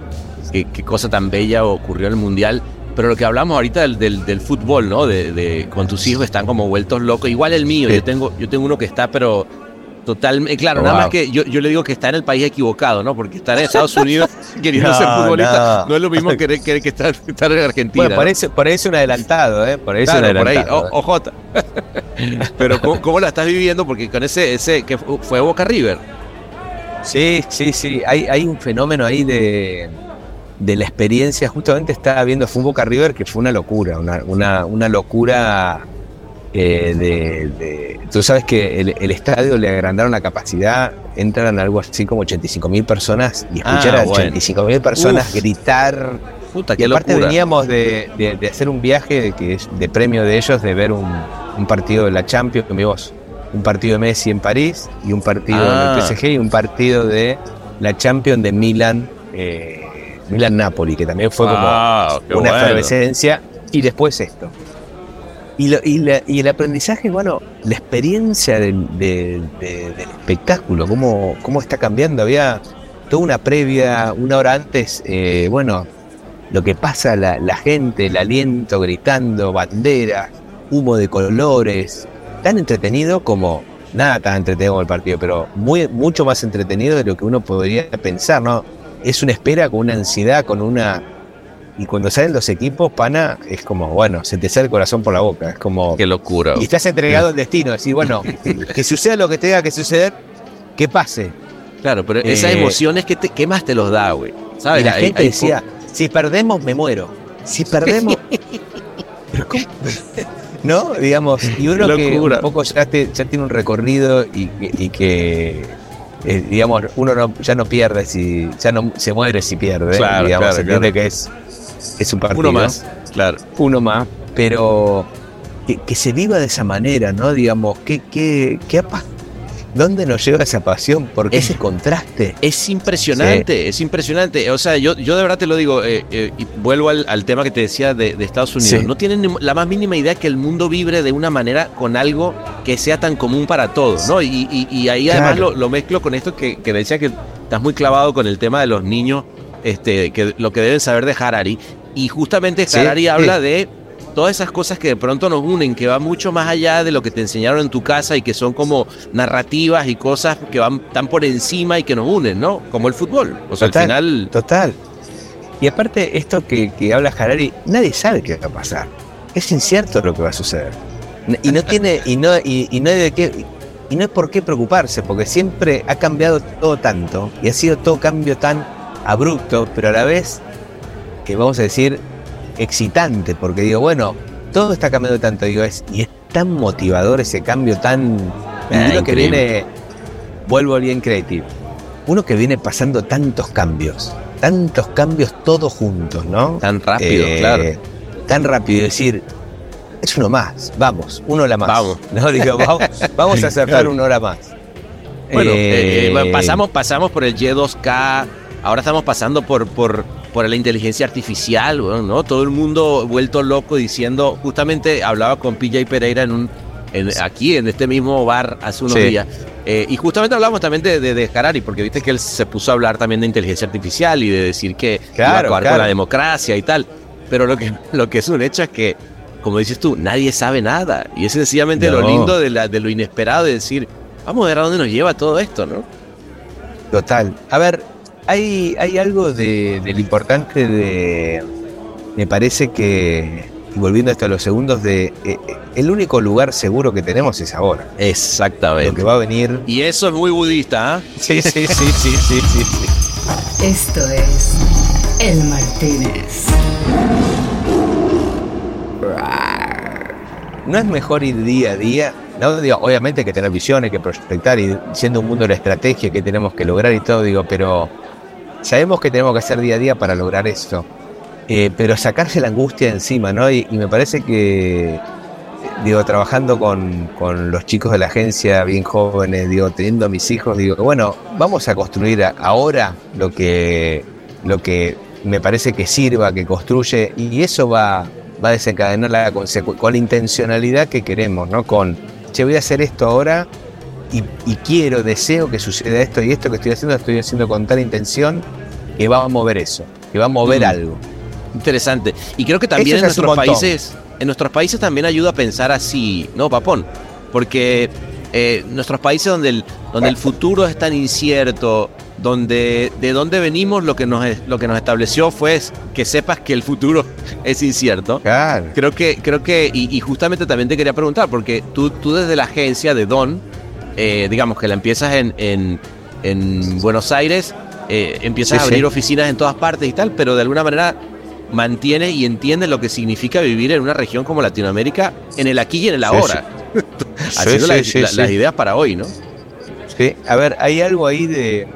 qué cosa tan bella ocurrió en el Mundial, pero lo que hablamos ahorita del, del, del fútbol, ¿no? De, de con tus hijos están como vueltos locos. Igual el mío, Sí. yo tengo, yo tengo uno que está, pero totalmente, claro, Oh, nada más que yo, yo le digo que está en el país equivocado, ¿no? Porque estar en Estados Unidos *laughs* queriendo ser futbolista no. no. es lo mismo que, que, que estar, estar en Argentina. Bueno, ¿no? parece, parece un adelantado, ¿eh? Parece Claro, un por ahí, o- OJ. *laughs* Pero ¿cómo, cómo la estás viviendo? Porque con ese, ese que fu- fue Boca River. Sí, sí, sí. Hay, hay un fenómeno ahí de, de la experiencia. Justamente estaba viendo fue un Boca River que fue una locura, una, una, una locura eh, de, de- Tú sabes que el, el estadio le agrandaron la capacidad, entran algo así como 85 mil personas y escuchar Ah, a bueno. 85 mil personas Uf. gritar. Puta, Y aparte locura. veníamos de, de- de hacer un viaje de, que es de premio de ellos, de ver un, un partido de la Champions, que vimos un partido de Messi en París y un partido Ah. del PSG y un partido de la Champions de Milan, eh, Milan-Napoli, que también fue como una bueno. efervescencia. Y después esto. Y, lo- y la- y el aprendizaje, bueno, la experiencia del, del- de- del espectáculo, cómo, cómo está cambiando. Había toda una previa, una hora antes, eh, bueno, lo que pasa, la, la gente, el aliento gritando, banderas, humo de colores, tan entretenido como, nada tan entretenido como el partido, pero muy, mucho más entretenido de lo que uno podría pensar, ¿no? Es una espera con una ansiedad, con una... Y cuando salen los equipos, pana, es como, bueno, se te sale el corazón por la boca, es como... Qué locura. Y estás entregado al destino, decir, bueno, *laughs* que suceda lo que tenga que suceder, que pase. Claro, pero esas Eh, emociones, ¿qué, te- qué más te los da, güey? ¿Sabes? Y la Hay- gente hay- decía, si perdemos, me muero. Si perdemos... *laughs* Pero ¿cómo? ¿No? Digamos, y uno que un poco ya, te- ya tiene un recorrido y, que- y que, eh, digamos, uno no- ya no pierde si, ya no se muere si pierde. Claro, digamos, claro, entiende claro. que es, es un partido. uno más. Claro. Uno más, pero que, que se viva de esa manera, ¿no? Digamos, ¿qué, qué, qué ha pas- ¿dónde nos lleva esa pasión? ¿Por qué Es- ese contraste? Es impresionante, es impresionante. O sea, yo, yo de verdad te lo digo, eh, eh, y vuelvo al, al tema que te decía de, de Estados Unidos. Sí. No tienen la más mínima idea que el mundo vibre de una manera con algo que sea tan común para todos, ¿no? Y, ahí además lo, mezclo con esto que, que decía que estás muy clavado con el tema de los niños, este, que lo que deben saber de Harari. Y justamente Harari habla de todas esas cosas que de pronto nos unen, que van mucho más allá de lo que te enseñaron en tu casa y que son como narrativas y cosas que van tan por encima y que nos unen, ¿no? Como el fútbol. O sea, al final. Total. Y aparte, esto que, que habla Harari, nadie sabe qué va a pasar. Es incierto lo que va a suceder. Y no tiene, y no, y, no hay de qué, y no hay por qué preocuparse, porque siempre ha cambiado todo tanto, y ha sido todo cambio tan abrupto, pero a la vez, que vamos a decir, excitante, porque digo, bueno, todo está cambiando tanto, digo, es, y es tan motivador ese cambio tan. Ah, que viene, vuelvo bien creativo. Uno que viene pasando tantos cambios, tantos cambios todos juntos, ¿no? Tan rápido, eh, claro. Tan rápido, decir, es uno más, vamos, una hora más. Vamos. *laughs* No, digo, vamos, *laughs* a acercar una hora más. Bueno, eh, eh, pasamos, pasamos por el Y2K, ahora estamos pasando por, por, por la inteligencia artificial, ¿no? Todo el mundo vuelto loco diciendo, justamente hablaba con PJ Pereira en un, aquí en este mismo bar hace unos días. Eh, y justamente hablamos también de, de, Harari, porque viste que él se puso a hablar también de inteligencia artificial y de decir que claro, iba a con la democracia y tal. Pero lo que, lo que es un hecho es que como dices tú, nadie sabe nada. Y es sencillamente lo lindo de, la, de lo inesperado de decir, vamos a ver a dónde nos lleva todo esto, ¿no? Total. A ver, hay, hay algo de, lo importante de. Me parece que. Y volviendo hasta los segundos, de eh, eh, el único lugar seguro que tenemos es ahora. Exactamente. Lo que va a venir. Y eso es muy budista, ¿eh? Sí, sí, sí, sí, sí, sí. Esto es El Martínez. ¿No es mejor ir día a día? No, digo, obviamente hay que tener visiones, que proyectar y siendo un mundo de la estrategia que tenemos que lograr y todo, digo, pero sabemos que tenemos que hacer día a día para lograr eso. Eh, pero sacarse la angustia de encima, ¿no? Y, me parece que, digo, trabajando con, con, los chicos de la agencia bien jóvenes, digo, teniendo a mis hijos, digo, bueno, vamos a construir ahora lo que, lo que me parece que sirva, que construye, y eso va, va a desencadenar la con la intencionalidad que queremos, ¿no? Con, che, voy a hacer esto ahora y, quiero, deseo que suceda esto y esto que estoy haciendo, estoy haciendo con tal intención que va a mover eso, que va a mover mm. algo. Interesante. Y creo que también en nuestros países, en nuestros países también ayuda a pensar así, ¿no, Papón? Porque eh, nuestros países donde el, donde el futuro es tan incierto, donde de dónde venimos lo que nos lo que nos estableció fue que sepas que el futuro *laughs* es incierto. Claro. Creo que creo que y, justamente también te quería preguntar porque tú tú desde la agencia de Don eh, digamos que la empiezas en, en, en Buenos Aires eh, empiezas a abrir oficinas en todas partes y tal, pero de alguna manera mantienes y entiendes lo que significa vivir en una región como Latinoamérica en el aquí y en el ahora. Haciendo *laughs* las ideas para hoy, ¿no? Sí, a ver, hay algo ahí de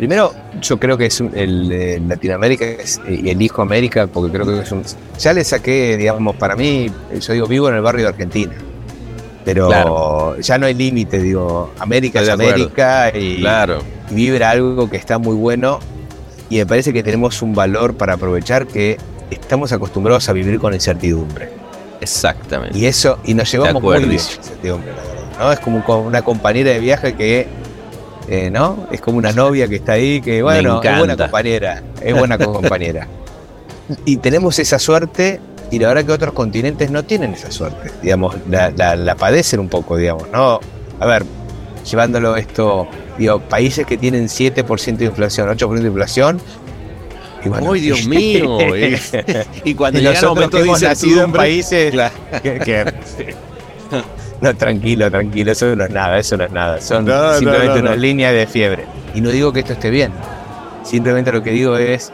Primero, yo creo que es el Latinoamérica y el hijo América, porque creo que es un. Ya le saqué, digamos, para mí, yo digo, vivo en el barrio de Argentina. Pero ya no hay límite, digo, América es América y, claro. vibra algo que está muy bueno. Y me parece que tenemos un valor para aprovechar que estamos acostumbrados a vivir con incertidumbre. Exactamente. Y eso, y nos llevamos muy bien incertidumbre, ¿no? Es como una compañera de viaje que eh, ¿no? Es como una novia que está ahí, que bueno, es buena compañera, es buena *laughs* compañera. Y tenemos esa suerte, y la verdad que otros continentes no tienen esa suerte, digamos, la, padecen un poco, digamos, ¿no? A ver, llevándolo esto, digo, países que tienen 7% de inflación, 8% de inflación, ¡Ay, Dios mío! *laughs* y cuando y llega que hemos nacido en países que, *laughs* No, tranquilo, tranquilo, eso no es nada, eso no es nada. Son simplemente una línea de fiebre. Y no digo que esto esté bien. Simplemente lo que digo es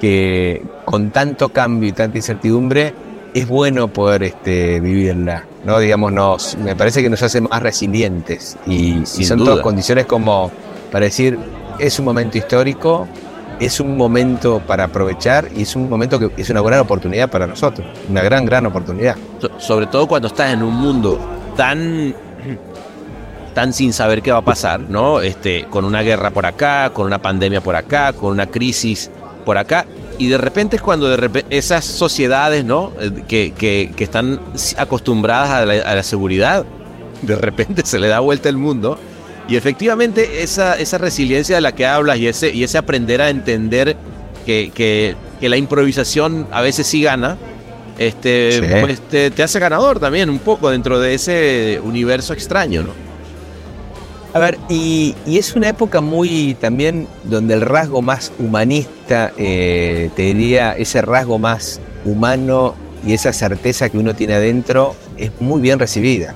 que con tanto cambio y tanta incertidumbre es bueno poder este, vivirla. ¿no? Digamos, nos, me parece que nos hace más resilientes. Y, son todas condiciones como para decir, es un momento histórico, es un momento para aprovechar y es un momento que es una gran oportunidad para nosotros, una gran, gran oportunidad. sobre todo cuando estás en un mundo tan tan sin saber qué va a pasar, ¿no? Este, con una guerra por acá, con una pandemia por acá, con una crisis por acá. Y de repente es cuando de repente esas sociedades, ¿no? Eh, que, que, están acostumbradas a la, seguridad, de repente *laughs* se le da vuelta el mundo. Y efectivamente esa, esa resiliencia de la que hablas y ese, y ese aprender a entender que, que, que la improvisación a veces sí gana, este, pues te, te, hace ganador también un poco dentro de ese universo extraño, ¿no? A ver, y, y es una época muy también donde el rasgo más humanista, eh, te diría, ese rasgo más humano y esa certeza que uno tiene adentro es muy bien recibida.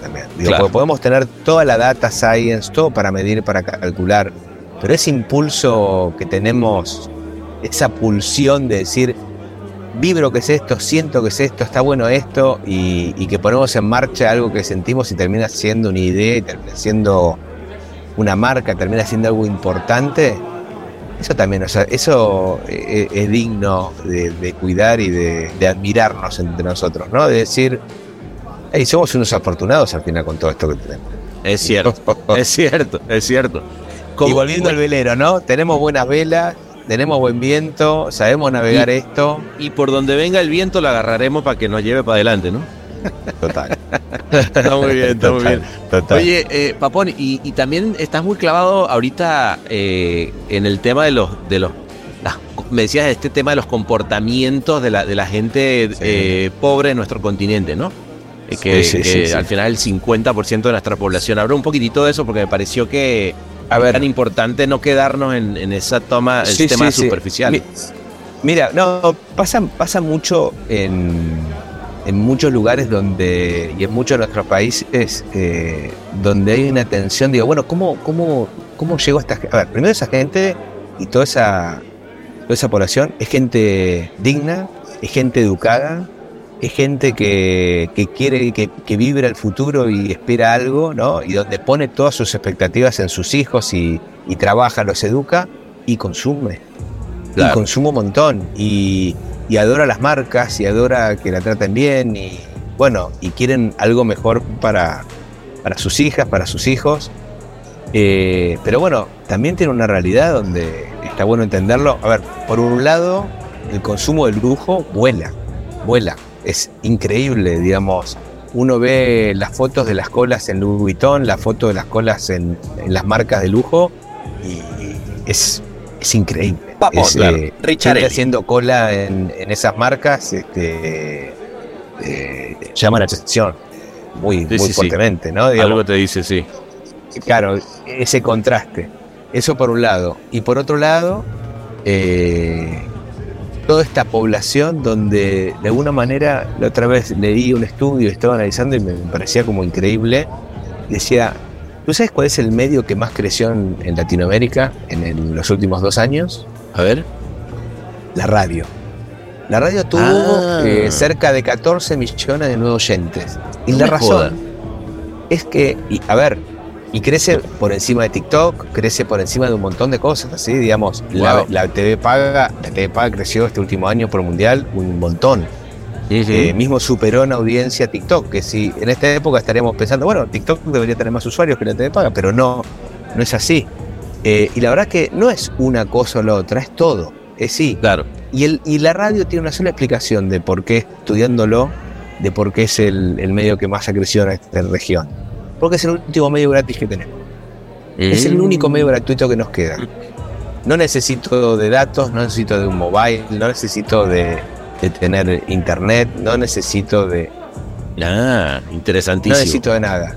También. Digo, podemos tener toda la data science, todo para medir, para calcular, pero ese impulso que tenemos, esa pulsión de decir, vibro que es esto, siento que es esto, está bueno esto, y, y, que ponemos en marcha algo que sentimos y termina siendo una idea, y termina siendo una marca, termina siendo algo importante, eso también, o sea, eso es, es digno de, de, cuidar y de, de, admirarnos entre nosotros, ¿no? De decir, hey, somos unos afortunados al final con todo esto que tenemos. Es cierto, es cierto, es cierto. Como, y volviendo al velero, ¿no? Tenemos buenas velas, tenemos buen viento, sabemos navegar y, esto. Y por donde venga el viento lo agarraremos para que nos lleve para adelante, ¿no? Total. *laughs* está muy bien, está total, muy bien. Total. Oye, eh, Papón, y, y, también estás muy clavado ahorita eh, en el tema de los, de los las, me decías este tema de los comportamientos de la, de la gente sí. eh, pobre en nuestro continente, ¿no? Eh, que, sí, sí, que al final el 50% de nuestra población. Habla un poquitito de eso porque me pareció que a ver, tan importante no quedarnos en, en esa toma, el tema superficial. Mira, no, pasa, pasa mucho en, en muchos lugares donde, y en muchos de nuestros países, eh, donde hay una tensión, digo, bueno, ¿cómo, cómo, cómo llegó esta gente? A ver, primero esa gente y toda esa, toda esa población es gente digna, es gente educada, es gente que, que quiere, que, que, vibra el futuro y espera algo, ¿no? Y donde pone todas sus expectativas en sus hijos y, y trabaja, los educa y consume. Claro. Y consume un montón. Y, y adora las marcas y adora que la traten bien y bueno, y quieren algo mejor para, para sus hijas, para sus hijos. Eh, pero bueno, también tiene una realidad donde está bueno entenderlo. A ver, por un lado, el consumo del lujo vuela, vuela. Es increíble, digamos. Uno ve las fotos de las colas en Louis Vuitton, las fotos de las colas en, en las marcas de lujo y es, es increíble. Vamos, es, claro. eh, Richard haciendo cola en, en, esas marcas este, eh, llama la atención muy, sí, muy sí, fuertemente, sí. ¿no? Digamos, Algo te dice, sí. Claro, ese contraste. Eso por un lado. Y por otro lado, eh, toda esta población donde de alguna manera, la otra vez leí un estudio, estaba analizando y me parecía como increíble. Decía, ¿tú sabes cuál es el medio que más creció en, en Latinoamérica en el, los últimos dos años? A ver. La radio. La radio tuvo ah. eh, cerca de 14 millones de nuevos oyentes. Y no la razón joda. es que, y, a ver, y crece por encima de TikTok, crece por encima de un montón de cosas, así, digamos, wow. la, la, TV paga, la TV paga creció este último año por mundial un montón. Uh -huh. eh, mismo superó en audiencia TikTok, que si en esta época estaríamos pensando, bueno, TikTok debería tener más usuarios que la TV paga, pero no, no es así. Eh, y la verdad que no es una cosa o la otra, es todo. Es sí. Claro. Y, el, y la radio tiene una sola explicación de por qué, estudiándolo, de por qué es el, el medio que más ha crecido en esta región. Porque es el último medio gratis que tenemos. Mm. Es el único medio gratuito que nos queda. No necesito de datos, no necesito de un mobile, no necesito de, de tener internet, no necesito de. Ah, interesantísimo. No necesito de nada.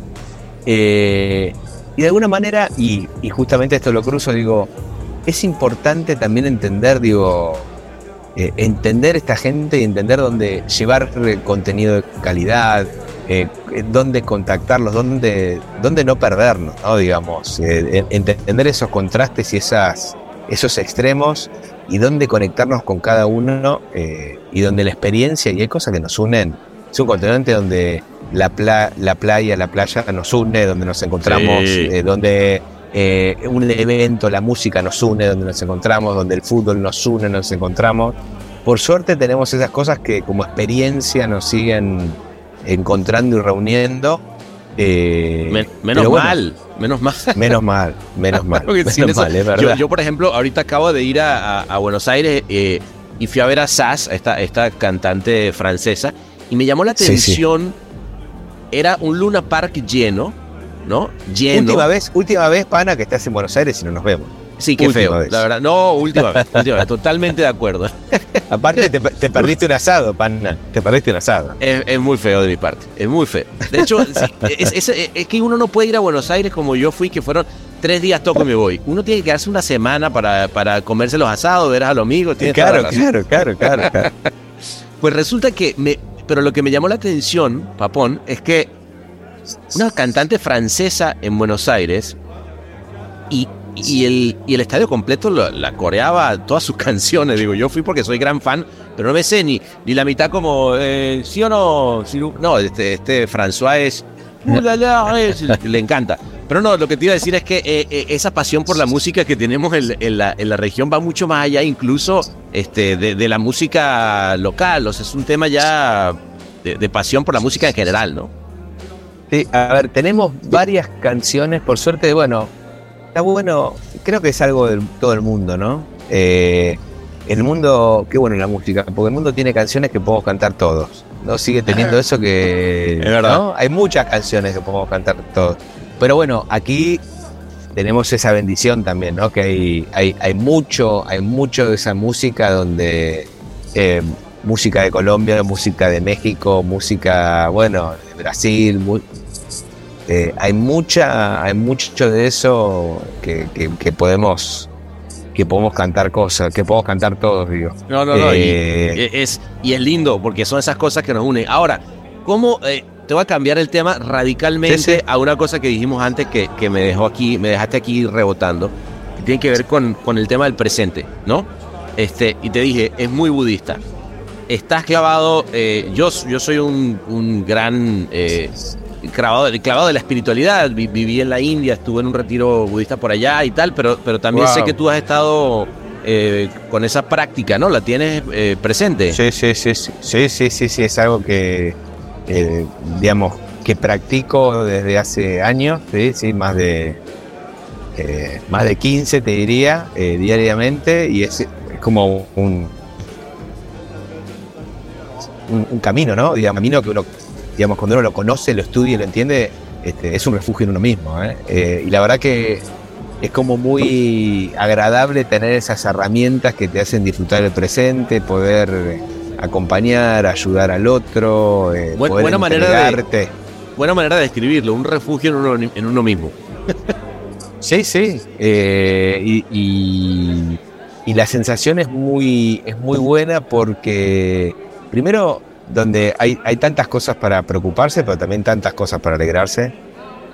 Eh, y de alguna manera, y, y, justamente esto lo cruzo, digo, es importante también entender, digo, eh, entender esta gente y entender dónde llevar contenido de calidad, eh, dónde contactarlos, dónde, dónde no perdernos, ¿no? digamos, eh, entender esos contrastes y esas, esos extremos y dónde conectarnos con cada uno eh, y donde la experiencia y hay cosas que nos unen. Es un continente donde la, pla la playa, la playa nos une, donde nos encontramos, sí. Eh, donde eh, un evento, la música nos une, donde nos encontramos, donde el fútbol nos une, nos encontramos. Por suerte tenemos esas cosas que como experiencia nos siguen encontrando y reuniendo. Eh, Men menos bueno, mal, menos mal. *laughs* Menos mal, menos *laughs* mal. menos eso, mal es verdad. Yo, yo, por ejemplo, ahorita acabo de ir a, a, a Buenos Aires eh, y fui a ver a Sass, esta, esta cantante francesa, y me llamó la atención sí, sí. era un Luna Park lleno, ¿no? Lleno. Última vez, última vez, pana, que estás en Buenos Aires y no nos vemos. Sí, qué Última feo. vez. La verdad, no, última vez, última vez, totalmente de acuerdo. *laughs* Aparte, te, te perdiste un asado, pana. Te perdiste un asado. Es, es muy feo de mi parte, es muy feo. De hecho, es, es- es que uno no puede ir a Buenos Aires como yo fui, que fueron tres días toco y me voy. Uno tiene que quedarse una semana para, para comerse los asados, ver a los amigos. Claro, claro, claro, claro, claro. *laughs* Pues resulta que me. Pero lo que me llamó la atención, Papón, es que una cantante francesa en Buenos Aires y, y el, y el estadio completo lo- la coreaba todas sus *laughs* canciones. Digo, yo fui porque soy gran fan, pero no me sé ni, ni la mitad como, eh, sí o no. sí, no, este, este François es. Le encanta. Pero no, lo que te iba a decir es que eh, eh, esa pasión por la música que tenemos en, la, en la región va mucho más allá, incluso este, de, la música local. O sea, es un tema ya de pasión por la música en general, ¿no? Sí, a ver, tenemos varias canciones, por suerte, bueno, está bueno, creo que es algo de todo el mundo, ¿no? Eh, el mundo, qué bueno la música, porque el mundo tiene canciones que podemos cantar todos, ¿no? Sigue teniendo *laughs* eso que... Es verdad. ¿no? Hay muchas canciones que podemos cantar todos. Pero bueno, aquí tenemos esa bendición también, ¿no? Que hay, hay, hay mucho, hay mucho de esa música donde... eh, música de Colombia, música de México, música, bueno, de Brasil, eh, hay mucha, hay mucho de eso que, que- que podemos que podemos cantar cosas, que podemos cantar todos, digo. No, no, no. y- Eh, y, es, y es lindo porque son esas cosas que nos unen. Ahora, ¿cómo eh, te voy a cambiar el tema radicalmente Sí, sí. a una cosa que dijimos antes que, que me dejó aquí, me dejaste aquí rebotando, que tiene que ver con, con el tema del presente, ¿no? Este, y te dije, es muy budista. Estás clavado, eh, yo, yo soy un, un gran eh, clavado, clavado de la espiritualidad. Viví en la India, estuve en un retiro budista por allá y tal, pero, pero también sé que tú has estado eh, con esa práctica, ¿no? ¿La tienes eh, presente? Sí, sí, sí, sí, sí, sí, sí, es algo que, eh, digamos, que practico desde hace años, sí, sí, más de, eh, más de 15 te diría, eh, diariamente, y es, es como un, un, un, camino, ¿no? Digamos, camino que uno digamos, cuando uno lo conoce, lo estudia y lo entiende, este, es un refugio en uno mismo, ¿eh? Eh, y la verdad que es como muy agradable tener esas herramientas que te hacen disfrutar el presente, poder acompañar, ayudar al otro, eh, Buen- poder buena manera de-. Buena manera de describirlo, un refugio en uno, en uno mismo. *laughs* Sí, sí. eh, y, y- y la sensación es muy, es muy buena porque, primero, donde hay, hay tantas cosas para preocuparse, pero también tantas cosas para alegrarse.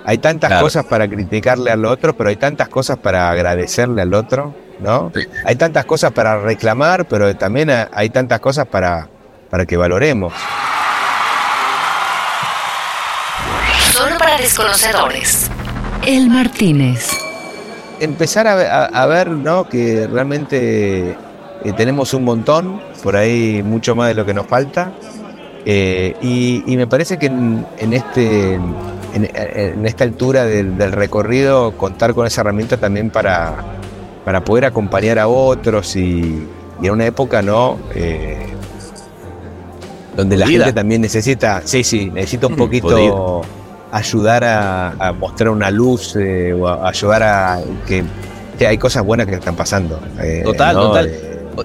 Hay tantas Claro. cosas para criticarle al otro, pero hay tantas cosas para agradecerle al otro, ¿no? Hay tantas cosas para reclamar, pero también ha- hay tantas cosas para, para que valoremos. Solo para desconocedores. El Martínez. empezar a, ve- a- a ver ¿no? que realmente eh, tenemos un montón, por ahí mucho más de lo que nos falta. Eh, y, y me parece que en, en este, en, en esta altura del, del recorrido contar con esa herramienta también para, para poder acompañar a otros y, y en una época no Eh, donde la gente también necesita, sí, sí, necesita un Mm, poquito ayudar a, a mostrar una luz eh, o a ayudar a que, que hay cosas buenas que están pasando. eh, Total, ¿no? total.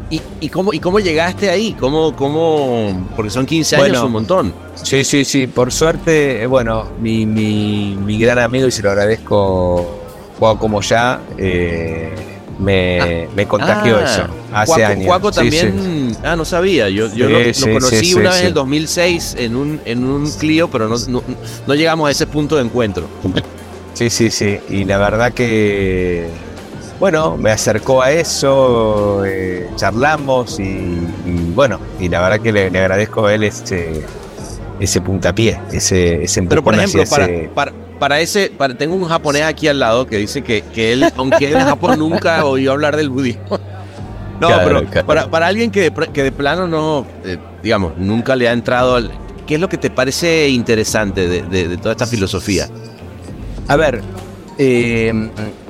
¿Y, y cómo, ¿Y cómo llegaste ahí? ¿Cómo, cómo? Porque son 15 años, Bueno. un montón. sí, sí, sí. Por suerte, eh, bueno, mi, mi, mi gran amigo, y se lo agradezco, Juan como ya, eh, me, me contagió Ah, eso hace Cuaco, años. Cuaco Sí, también. Ah, no sabía. Yo, yo Sí, lo, lo sí, conocí sí, una sí, vez sí. en el 2006 en un, en un Clio, pero no, no, no llegamos a ese punto de encuentro. Sí, sí, sí. Y la verdad que, bueno, me acercó a eso, eh, charlamos y, y bueno, y la verdad que le, le agradezco a él ese, ese puntapié, ese, ese Pero por ejemplo, para, ese- para, para ese, para, tengo un japonés aquí al lado que dice que, que él, aunque él en Japón nunca oyó hablar del budismo. *laughs* No, Claro, pero claro. Para, para alguien que de, que de plano no, eh, digamos, nunca le ha entrado al... ¿Qué es lo que te parece interesante de, de- de toda esta filosofía? A ver, eh,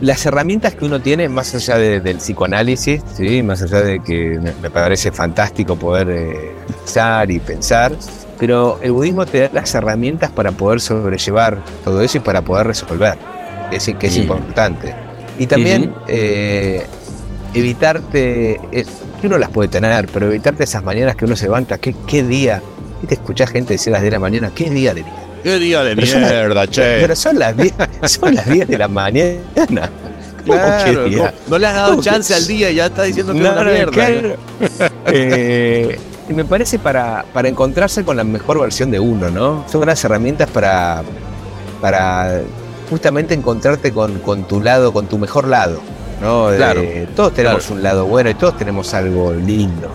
las herramientas que uno tiene, más allá de- del psicoanálisis, ¿sí? más allá de que me, parece fantástico poder eh, pensar y pensar, pero el budismo te da las herramientas para poder sobrellevar todo eso y para poder resolver, es que es importante. Y también eh, evitarte, que uno las puede tener, pero evitarte esas mañanas que uno se levanta, ¿qué, qué día? Y te escuchás gente decir las 10 de la mañana, ¿qué día de mierda? ¿Qué día de mierda, che? Pero son las 10, son las 10 de la mañana. Claro, no, no, le has dado chance al día y ya está diciendo que es una mierda. eh, y me parece para, para encontrarse con la mejor versión de uno, ¿no? Son unas herramientas para, para justamente encontrarte con, con tu lado, con tu mejor lado. ¿no? Claro, todos tenemos un lado bueno y todos tenemos algo lindo.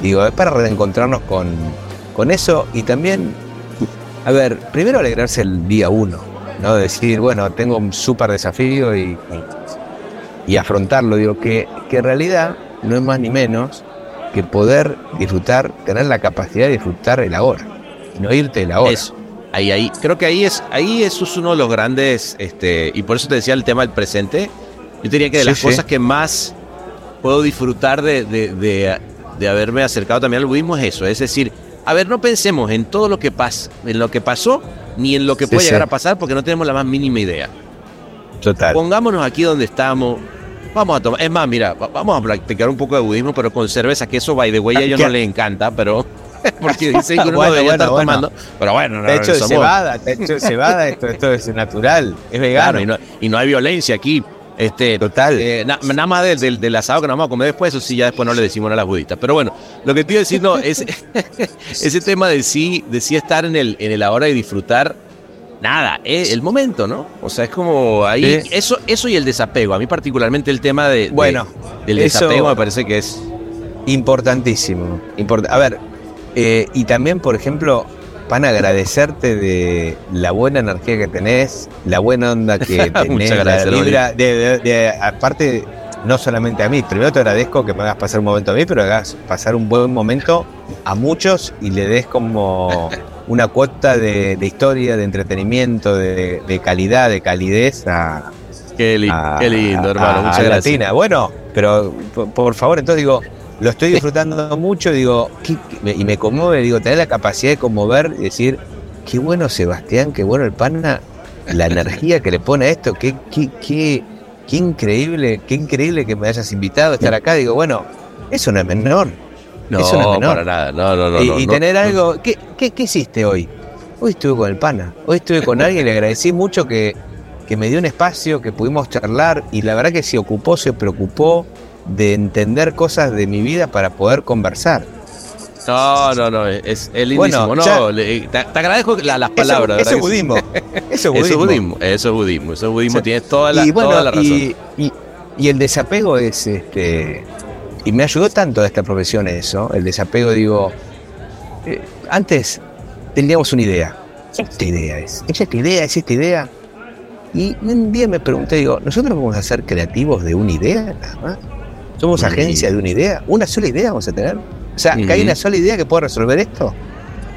Digo, es para reencontrarnos con, con eso y también, a ver, primero alegrarse el día uno, ¿no? Decir, bueno, tengo un súper desafío y, y, afrontarlo. Digo, que, que en realidad no es más ni menos que poder disfrutar, tener la capacidad de disfrutar el ahora, no irte del ahora. Eso. Ahí, ahí, creo que ahí es, ahí eso es uno de los grandes, este, y por eso te decía el tema del presente, yo diría que de las cosas que más puedo disfrutar de, de, haberme acercado también al budismo es eso. Es decir, a ver, no pensemos en todo lo que pasa, en lo que pasó, ni en lo que puede llegar a pasar, porque no tenemos la más mínima idea. Total. Pongámonos aquí donde estamos. Vamos a tomar. Es más, mira, vamos a practicar un poco de budismo, pero con cerveza, que eso, by the way, a ellos no les encanta, pero. *laughs* Porque *laughs* dicen que uno bueno, debería estar tomando. Pero bueno, no, de hecho, de cebada, de hecho, de cebada, esto, esto es natural, es vegano. y, no, y no hay violencia aquí. Este, Total. Eh, nada más del, del, asado que nos vamos a comer después, eso sí, ya después no le decimos a las budistas. Pero bueno, lo que te iba a decir, no, es *laughs* ese tema de sí, de sí estar en el, en el ahora y disfrutar, nada, es el momento, ¿no? O sea, es como ahí, eso, eso y el desapego. A mí particularmente el tema de, bueno, del desapego me parece que es importantísimo. a ver, eh, y también, por ejemplo, van a agradecerte de la buena energía que tenés, la buena onda que *laughs* tenés, la vibra, de, aparte, no solamente a mí, primero te agradezco que me hagas pasar un momento a mí, pero hagas pasar un buen momento a muchos y le des como *laughs* una cuota de, historia, de entretenimiento, de, calidad, de calidez a... Qué, lindo, hermano, muchas gracias. Bueno, pero por favor, entonces digo, lo estoy disfrutando mucho, digo, y me conmueve, digo, tener la capacidad de conmover y decir, qué bueno Sebastián, qué bueno el pana, la energía que le pone a esto, qué, qué, qué, qué increíble, qué increíble que me hayas invitado a estar acá. Digo, bueno, eso no es menor. No, eso no es menor. para nada, no, no, no. Y, tener algo, ¿qué, ¿qué, qué, hiciste hoy? Hoy estuve con el pana, hoy estuve con *laughs* alguien, le agradecí mucho que, que me dio un espacio, que pudimos charlar y la verdad que se ocupó, se preocupó de entender cosas de mi vida para poder conversar. No, no, no, es, es lindísimo. no, te, agradezco las palabras. *laughs* Eso, es budismo. Eso es budismo. Eso es budismo. Eso es budismo. Tienes toda la, toda la razón. Y, y, el desapego es este. Y me ayudó tanto a esta profesión eso. El desapego, digo. Eh, antes teníamos una idea. Esta idea es. Esta idea es esta idea. Y un día me pregunté, digo, ¿nosotros vamos a ser creativos de una idea nada más? ¿Somos agencia de una idea? ¿Una sola idea vamos a tener? O sea, ¿que hay una sola idea que pueda resolver esto?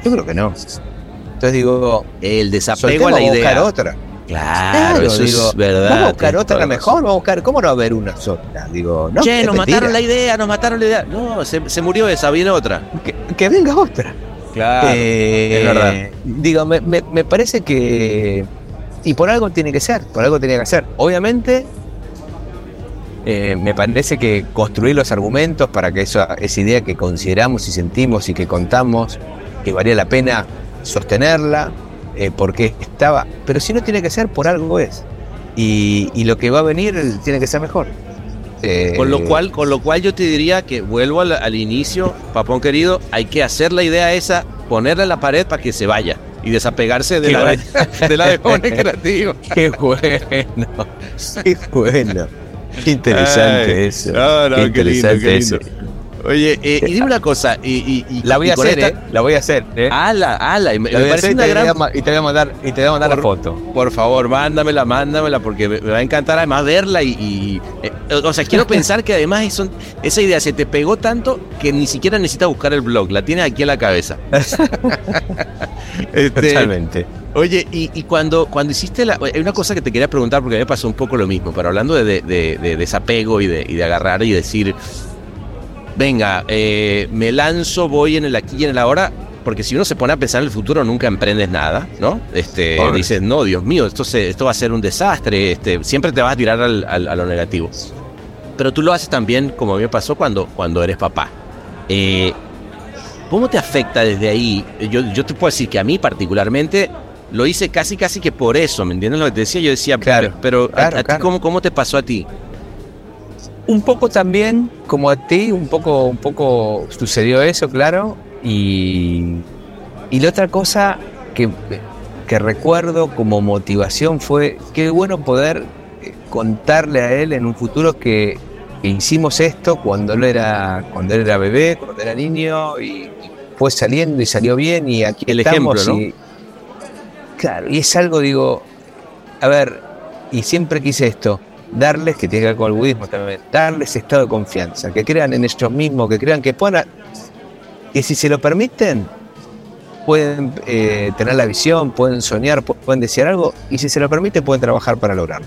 Yo creo que no. Entonces digo, el desapego a la idea. Buscar otra. Claro, eso es verdad. Vamos a buscar otra mejor, vamos a buscar, ¿cómo no va a haber una sola? Digo, no. Che, nos mataron la idea, nos mataron la idea. No, se, se murió esa, viene otra. Que, venga otra. Claro, eh, es verdad. Digo, me, me, me parece que. Y por algo tiene que ser, por algo tiene que ser. Obviamente, eh, me parece que construir los argumentos para que esa, esa idea que consideramos y sentimos y que contamos, que valía la pena sostenerla, eh, porque estaba, pero si no tiene que ser, por algo es. Y, lo que va a venir tiene que ser mejor. Eh, con, lo cual, con lo cual yo te diría que vuelvo al, inicio, papón querido, hay que hacer la idea esa, ponerla en la pared para que se vaya y desapegarse de, la, de, la de *laughs* creativo. Qué bueno, qué bueno. Qué interesante eso. No, no, qué, interesante eso. Oye, eh, y dime una cosa, y, la voy a hacer, ¿eh? La voy a hacer, ¿eh? Ala, ala, y me, parece una gran... y te voy a mandar, y te voy a mandar la foto. Por favor, mándamela, mándamela, porque me, va a encantar además verla y, eh, o sea, quiero *laughs* pensar que además esa idea se te pegó tanto que ni siquiera necesitas buscar el blog, la tienes aquí en la cabeza. *laughs* este, Totalmente. Oye, y, cuando, cuando hiciste la. Hay una cosa que te quería preguntar porque a mí me pasó un poco lo mismo, pero hablando de, desapego y de, agarrar y decir, venga, eh, me lanzo, voy en el aquí y en el ahora, porque si uno se pone a pensar en el futuro nunca emprendes nada, ¿no? Este, dices, no, Dios mío, esto, esto va a ser un desastre, este, siempre te vas a tirar al, a lo negativo. Pero tú lo haces también, como a mí me pasó cuando, cuando eres papá. Eh, ¿Cómo te afecta desde ahí? Yo, yo te puedo decir que a mí particularmente lo hice casi casi que por eso, ¿me entiendes lo que te decía? Yo decía, claro, pero, a, ti, ¿cómo, ¿cómo te pasó a ti? Un poco también, como a ti, un poco, un poco sucedió eso, claro. Y, y la otra cosa que, que recuerdo como motivación fue qué bueno poder eh, contarle a él en un futuro que, hicimos esto cuando él era cuando él era bebé, cuando era niño y, fue saliendo y salió bien y aquí el estamos ejemplo, ¿no? claro, y es algo digo, a ver, y siempre quise esto, darles, que tiene que ver con el budismo también, darles estado de confianza, que crean en ellos mismos, que crean que puedan, que si se lo permiten, pueden eh, tener la visión, pueden soñar, pueden desear algo, y si se lo permiten, pueden trabajar para lograrlo.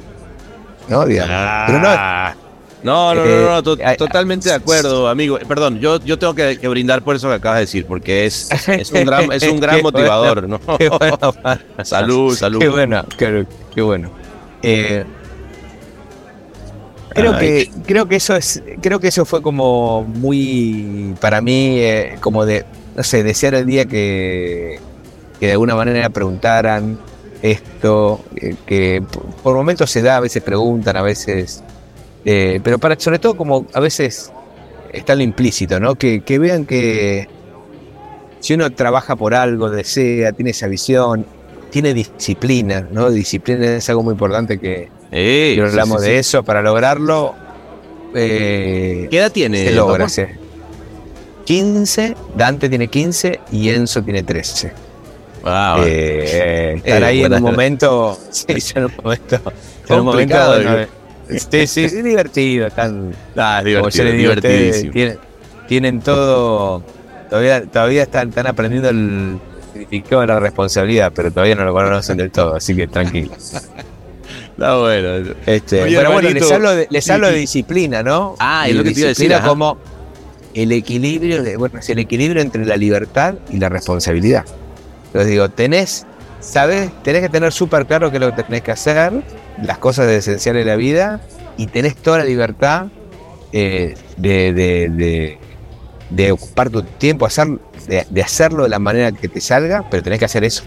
¿No? Ah. Pero no. No, no, no, eh, totalmente de acuerdo, amigo. Perdón, yo, yo tengo que, brindar por eso que acabas de decir, porque es, es un gran, es un *laughs* gran motivador, ¿no? salud, *laughs* salud. Qué bueno, qué, bueno. Eh, Creo que, creo que eso es, creo que eso fue como muy para mí, eh, como de, no sé, desear el día que, que de alguna manera preguntaran esto, eh, que por, momentos se da, a veces preguntan, a veces, eh, pero para, sobre todo como a veces está lo implícito, ¿no? Que, que vean que si uno trabaja por algo, desea, tiene esa visión, tiene disciplina, ¿no? Disciplina es algo muy importante que, y hablamos de eso para lograrlo. Eh, ¿Qué edad tiene? Se logra, 15, Dante tiene 15 y Enzo tiene 13. Wow. Eh, estar ahí en un momento. *laughs* Sí, en un momento. En un momento. sí, sí, es divertido. Están, ah, divertido, divertidísimo. Tienen, tienen, todo. Todavía, todavía están, están aprendiendo el significado de la responsabilidad, pero todavía no lo conocen del todo, así que tranquilos. *laughs* Está bueno. Este, pero bueno, les hablo, de, les hablo de disciplina, ¿no? Ah, es lo que te iba a decir. como el equilibrio, bueno, es el equilibrio entre la libertad y la responsabilidad. Entonces digo, tenés, ¿sabes? Tenés que tener súper claro qué es lo que tenés que hacer, las cosas esenciales de la vida, y tenés toda la libertad eh, de, de, de, ocupar tu tiempo, hacer, de hacerlo de la manera que te salga, pero tenés que hacer eso.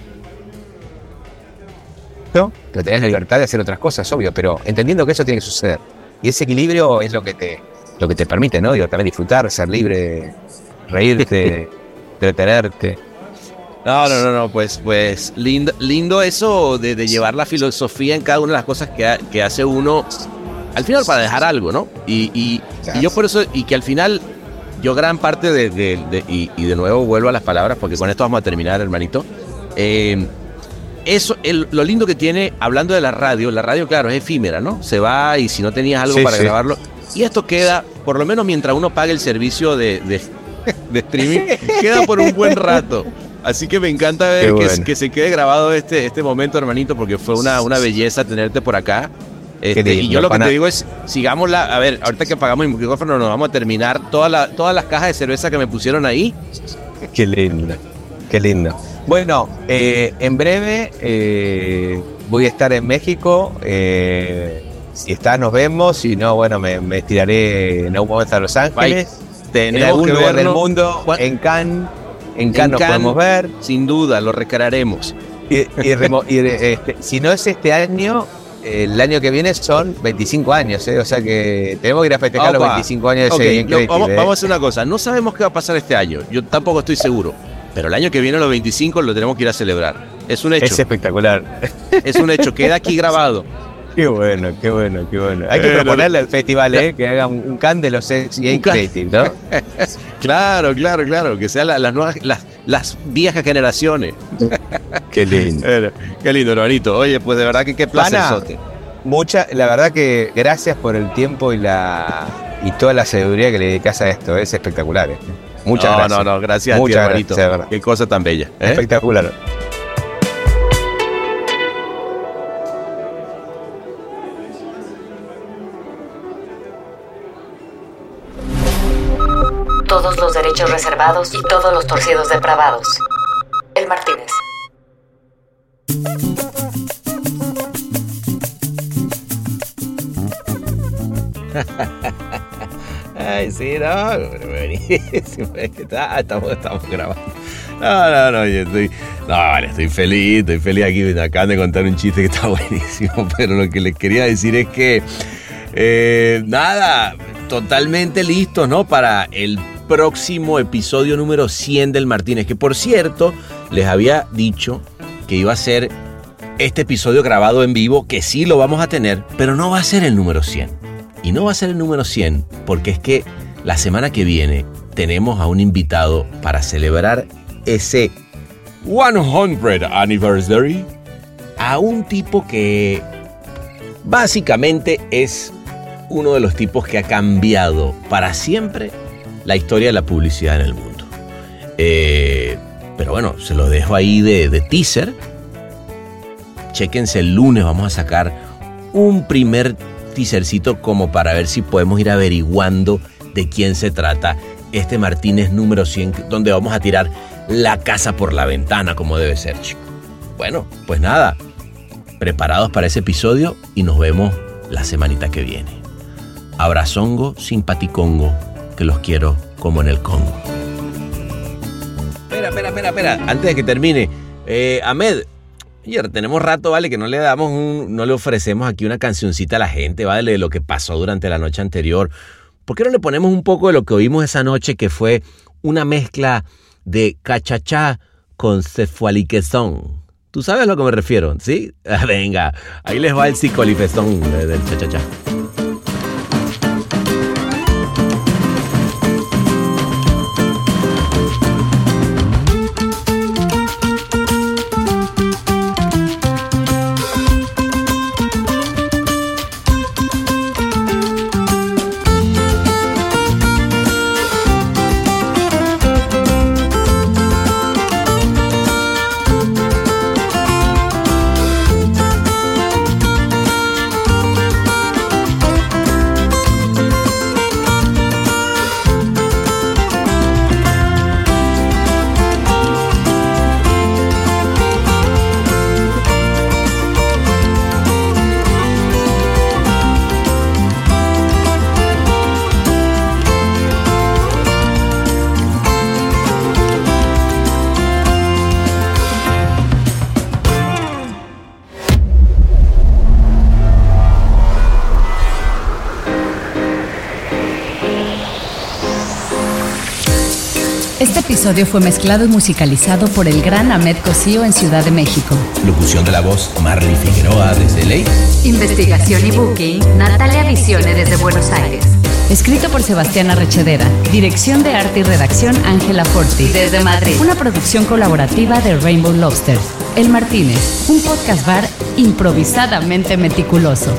Pero tenés la libertad de hacer otras cosas, obvio, pero entendiendo que eso tiene que suceder. Y ese equilibrio es lo que te, lo que te permite, ¿no? Digo, también disfrutar, ser libre, reírte, *laughs* entretenerte. No, no, no, no, pues, pues lindo, lindo eso de, llevar la filosofía en cada una de las cosas que, hace uno, al final para dejar algo, ¿no? Y, y, yo por eso, y que al final, yo gran parte de, y, y, de nuevo vuelvo a las palabras, porque con esto vamos a terminar, hermanito. Eh, eso, lo lindo que tiene, hablando de la radio, la radio, claro, es efímera, ¿no? Se va y si no tenías algo para grabarlo. Y esto queda, por lo menos mientras uno pague el servicio de, de, streaming, queda por un buen rato. Así que me encanta ver que, se quede grabado este, este momento, hermanito, porque fue una, una belleza tenerte por acá. Este, y yo lo que te digo es, sigamos la, a ver, ahorita que apagamos el micrófono nos vamos a terminar toda la, todas las cajas de cerveza que me pusieron ahí. Qué lindo, qué lindo. Bueno, eh, en breve eh, voy a estar en México. Eh, si está, nos vemos. Si no, bueno, me, estiraré en algún momento a Los Ángeles. en algún lugar del mundo, en Cannes. En Cannes nos podemos ver. Sin duda, lo recararemos. Y, este, si no es este año, el año que viene son 25 años, o sea que tenemos que ir a festejar los 25 años de vamos, vamos, a hacer una cosa, no sabemos qué va a pasar este año, yo tampoco estoy seguro. Pero el año que viene, los 25, lo tenemos que ir a celebrar. Es un hecho. Es espectacular. Es un hecho, queda aquí grabado. *laughs* Qué bueno, qué bueno, qué bueno. Hay que proponerle al festival ¿eh? que haga un, can de los Creative, ¿no? *laughs* claro, claro, claro. Que sean las nuevas, las, las viejas generaciones. qué lindo. *laughs* qué lindo, hermanito. Oye, pues de verdad que qué placer. Mucha, la verdad que gracias por el tiempo y la y toda la sabiduría que le dedicas a esto. Es espectacular. ¿eh? Muchas gracias. No, no, gracias Muchas a ti, Gracias, Qué cosa tan bella. ¿eh? Espectacular. Todos los derechos reservados y todos los torcidos depravados. Martínez. *laughs* Ay, sí, no, buenísimo. *laughs* estamos, estamos grabando. No, no, no, estoy. No, vale, estoy feliz, estoy feliz aquí. Me acaban de contar un chiste que está *laughs* buenísimo. Pero lo que les quería decir es que. Eh, nada, totalmente listos, ¿no? Para el próximo episodio número 100 del Martínez. Que por cierto, les había dicho que iba a ser este episodio grabado en vivo, que sí lo vamos a tener, pero no va a ser el número 100. Y no va a ser el número 100 porque es que la semana que viene tenemos a un invitado para celebrar ese 100 anniversary a un tipo que básicamente es uno de los tipos que ha cambiado para siempre la historia de la publicidad en el mundo. Eh, pero bueno, se lo dejo ahí de, teaser. Chequense el lunes, vamos a sacar un primer teasercito como para ver si podemos ir averiguando de quién se trata este Martínez número 100, donde vamos a tirar la casa por la ventana como debe ser, chico. Bueno, pues nada, preparados para ese episodio y nos vemos la semanita que viene. Abrazongo, simpaticongo, que los quiero como en el Congo. Espera, espera, espera, espera, antes de que termine, eh, Ahmed, Ayer tenemos rato, ¿vale? Que no le damos un, no le ofrecemos aquí una cancioncita a la gente, ¿vale? De lo que pasó durante la noche anterior. ¿Por qué no le ponemos un poco de lo que oímos esa noche que fue una mezcla de cachachá con cefualiquezón? ¿Tú sabes a lo que me refiero? ¿Sí? *laughs* venga, ahí les va el psicolifezón del chachachá. Episodio fue mezclado y musicalizado por el gran Ahmed Cosío en Ciudad de México. Locución de la voz Marley Figueroa desde Ley. Investigación y booking Natalia Visione desde Buenos Aires. Escrito por Sebastián Arrechedera. Dirección de arte y redacción Ángela Forti. Desde Madrid. Una producción colaborativa de Rainbow Lobster. El Martínez. Un podcast bar improvisadamente meticuloso.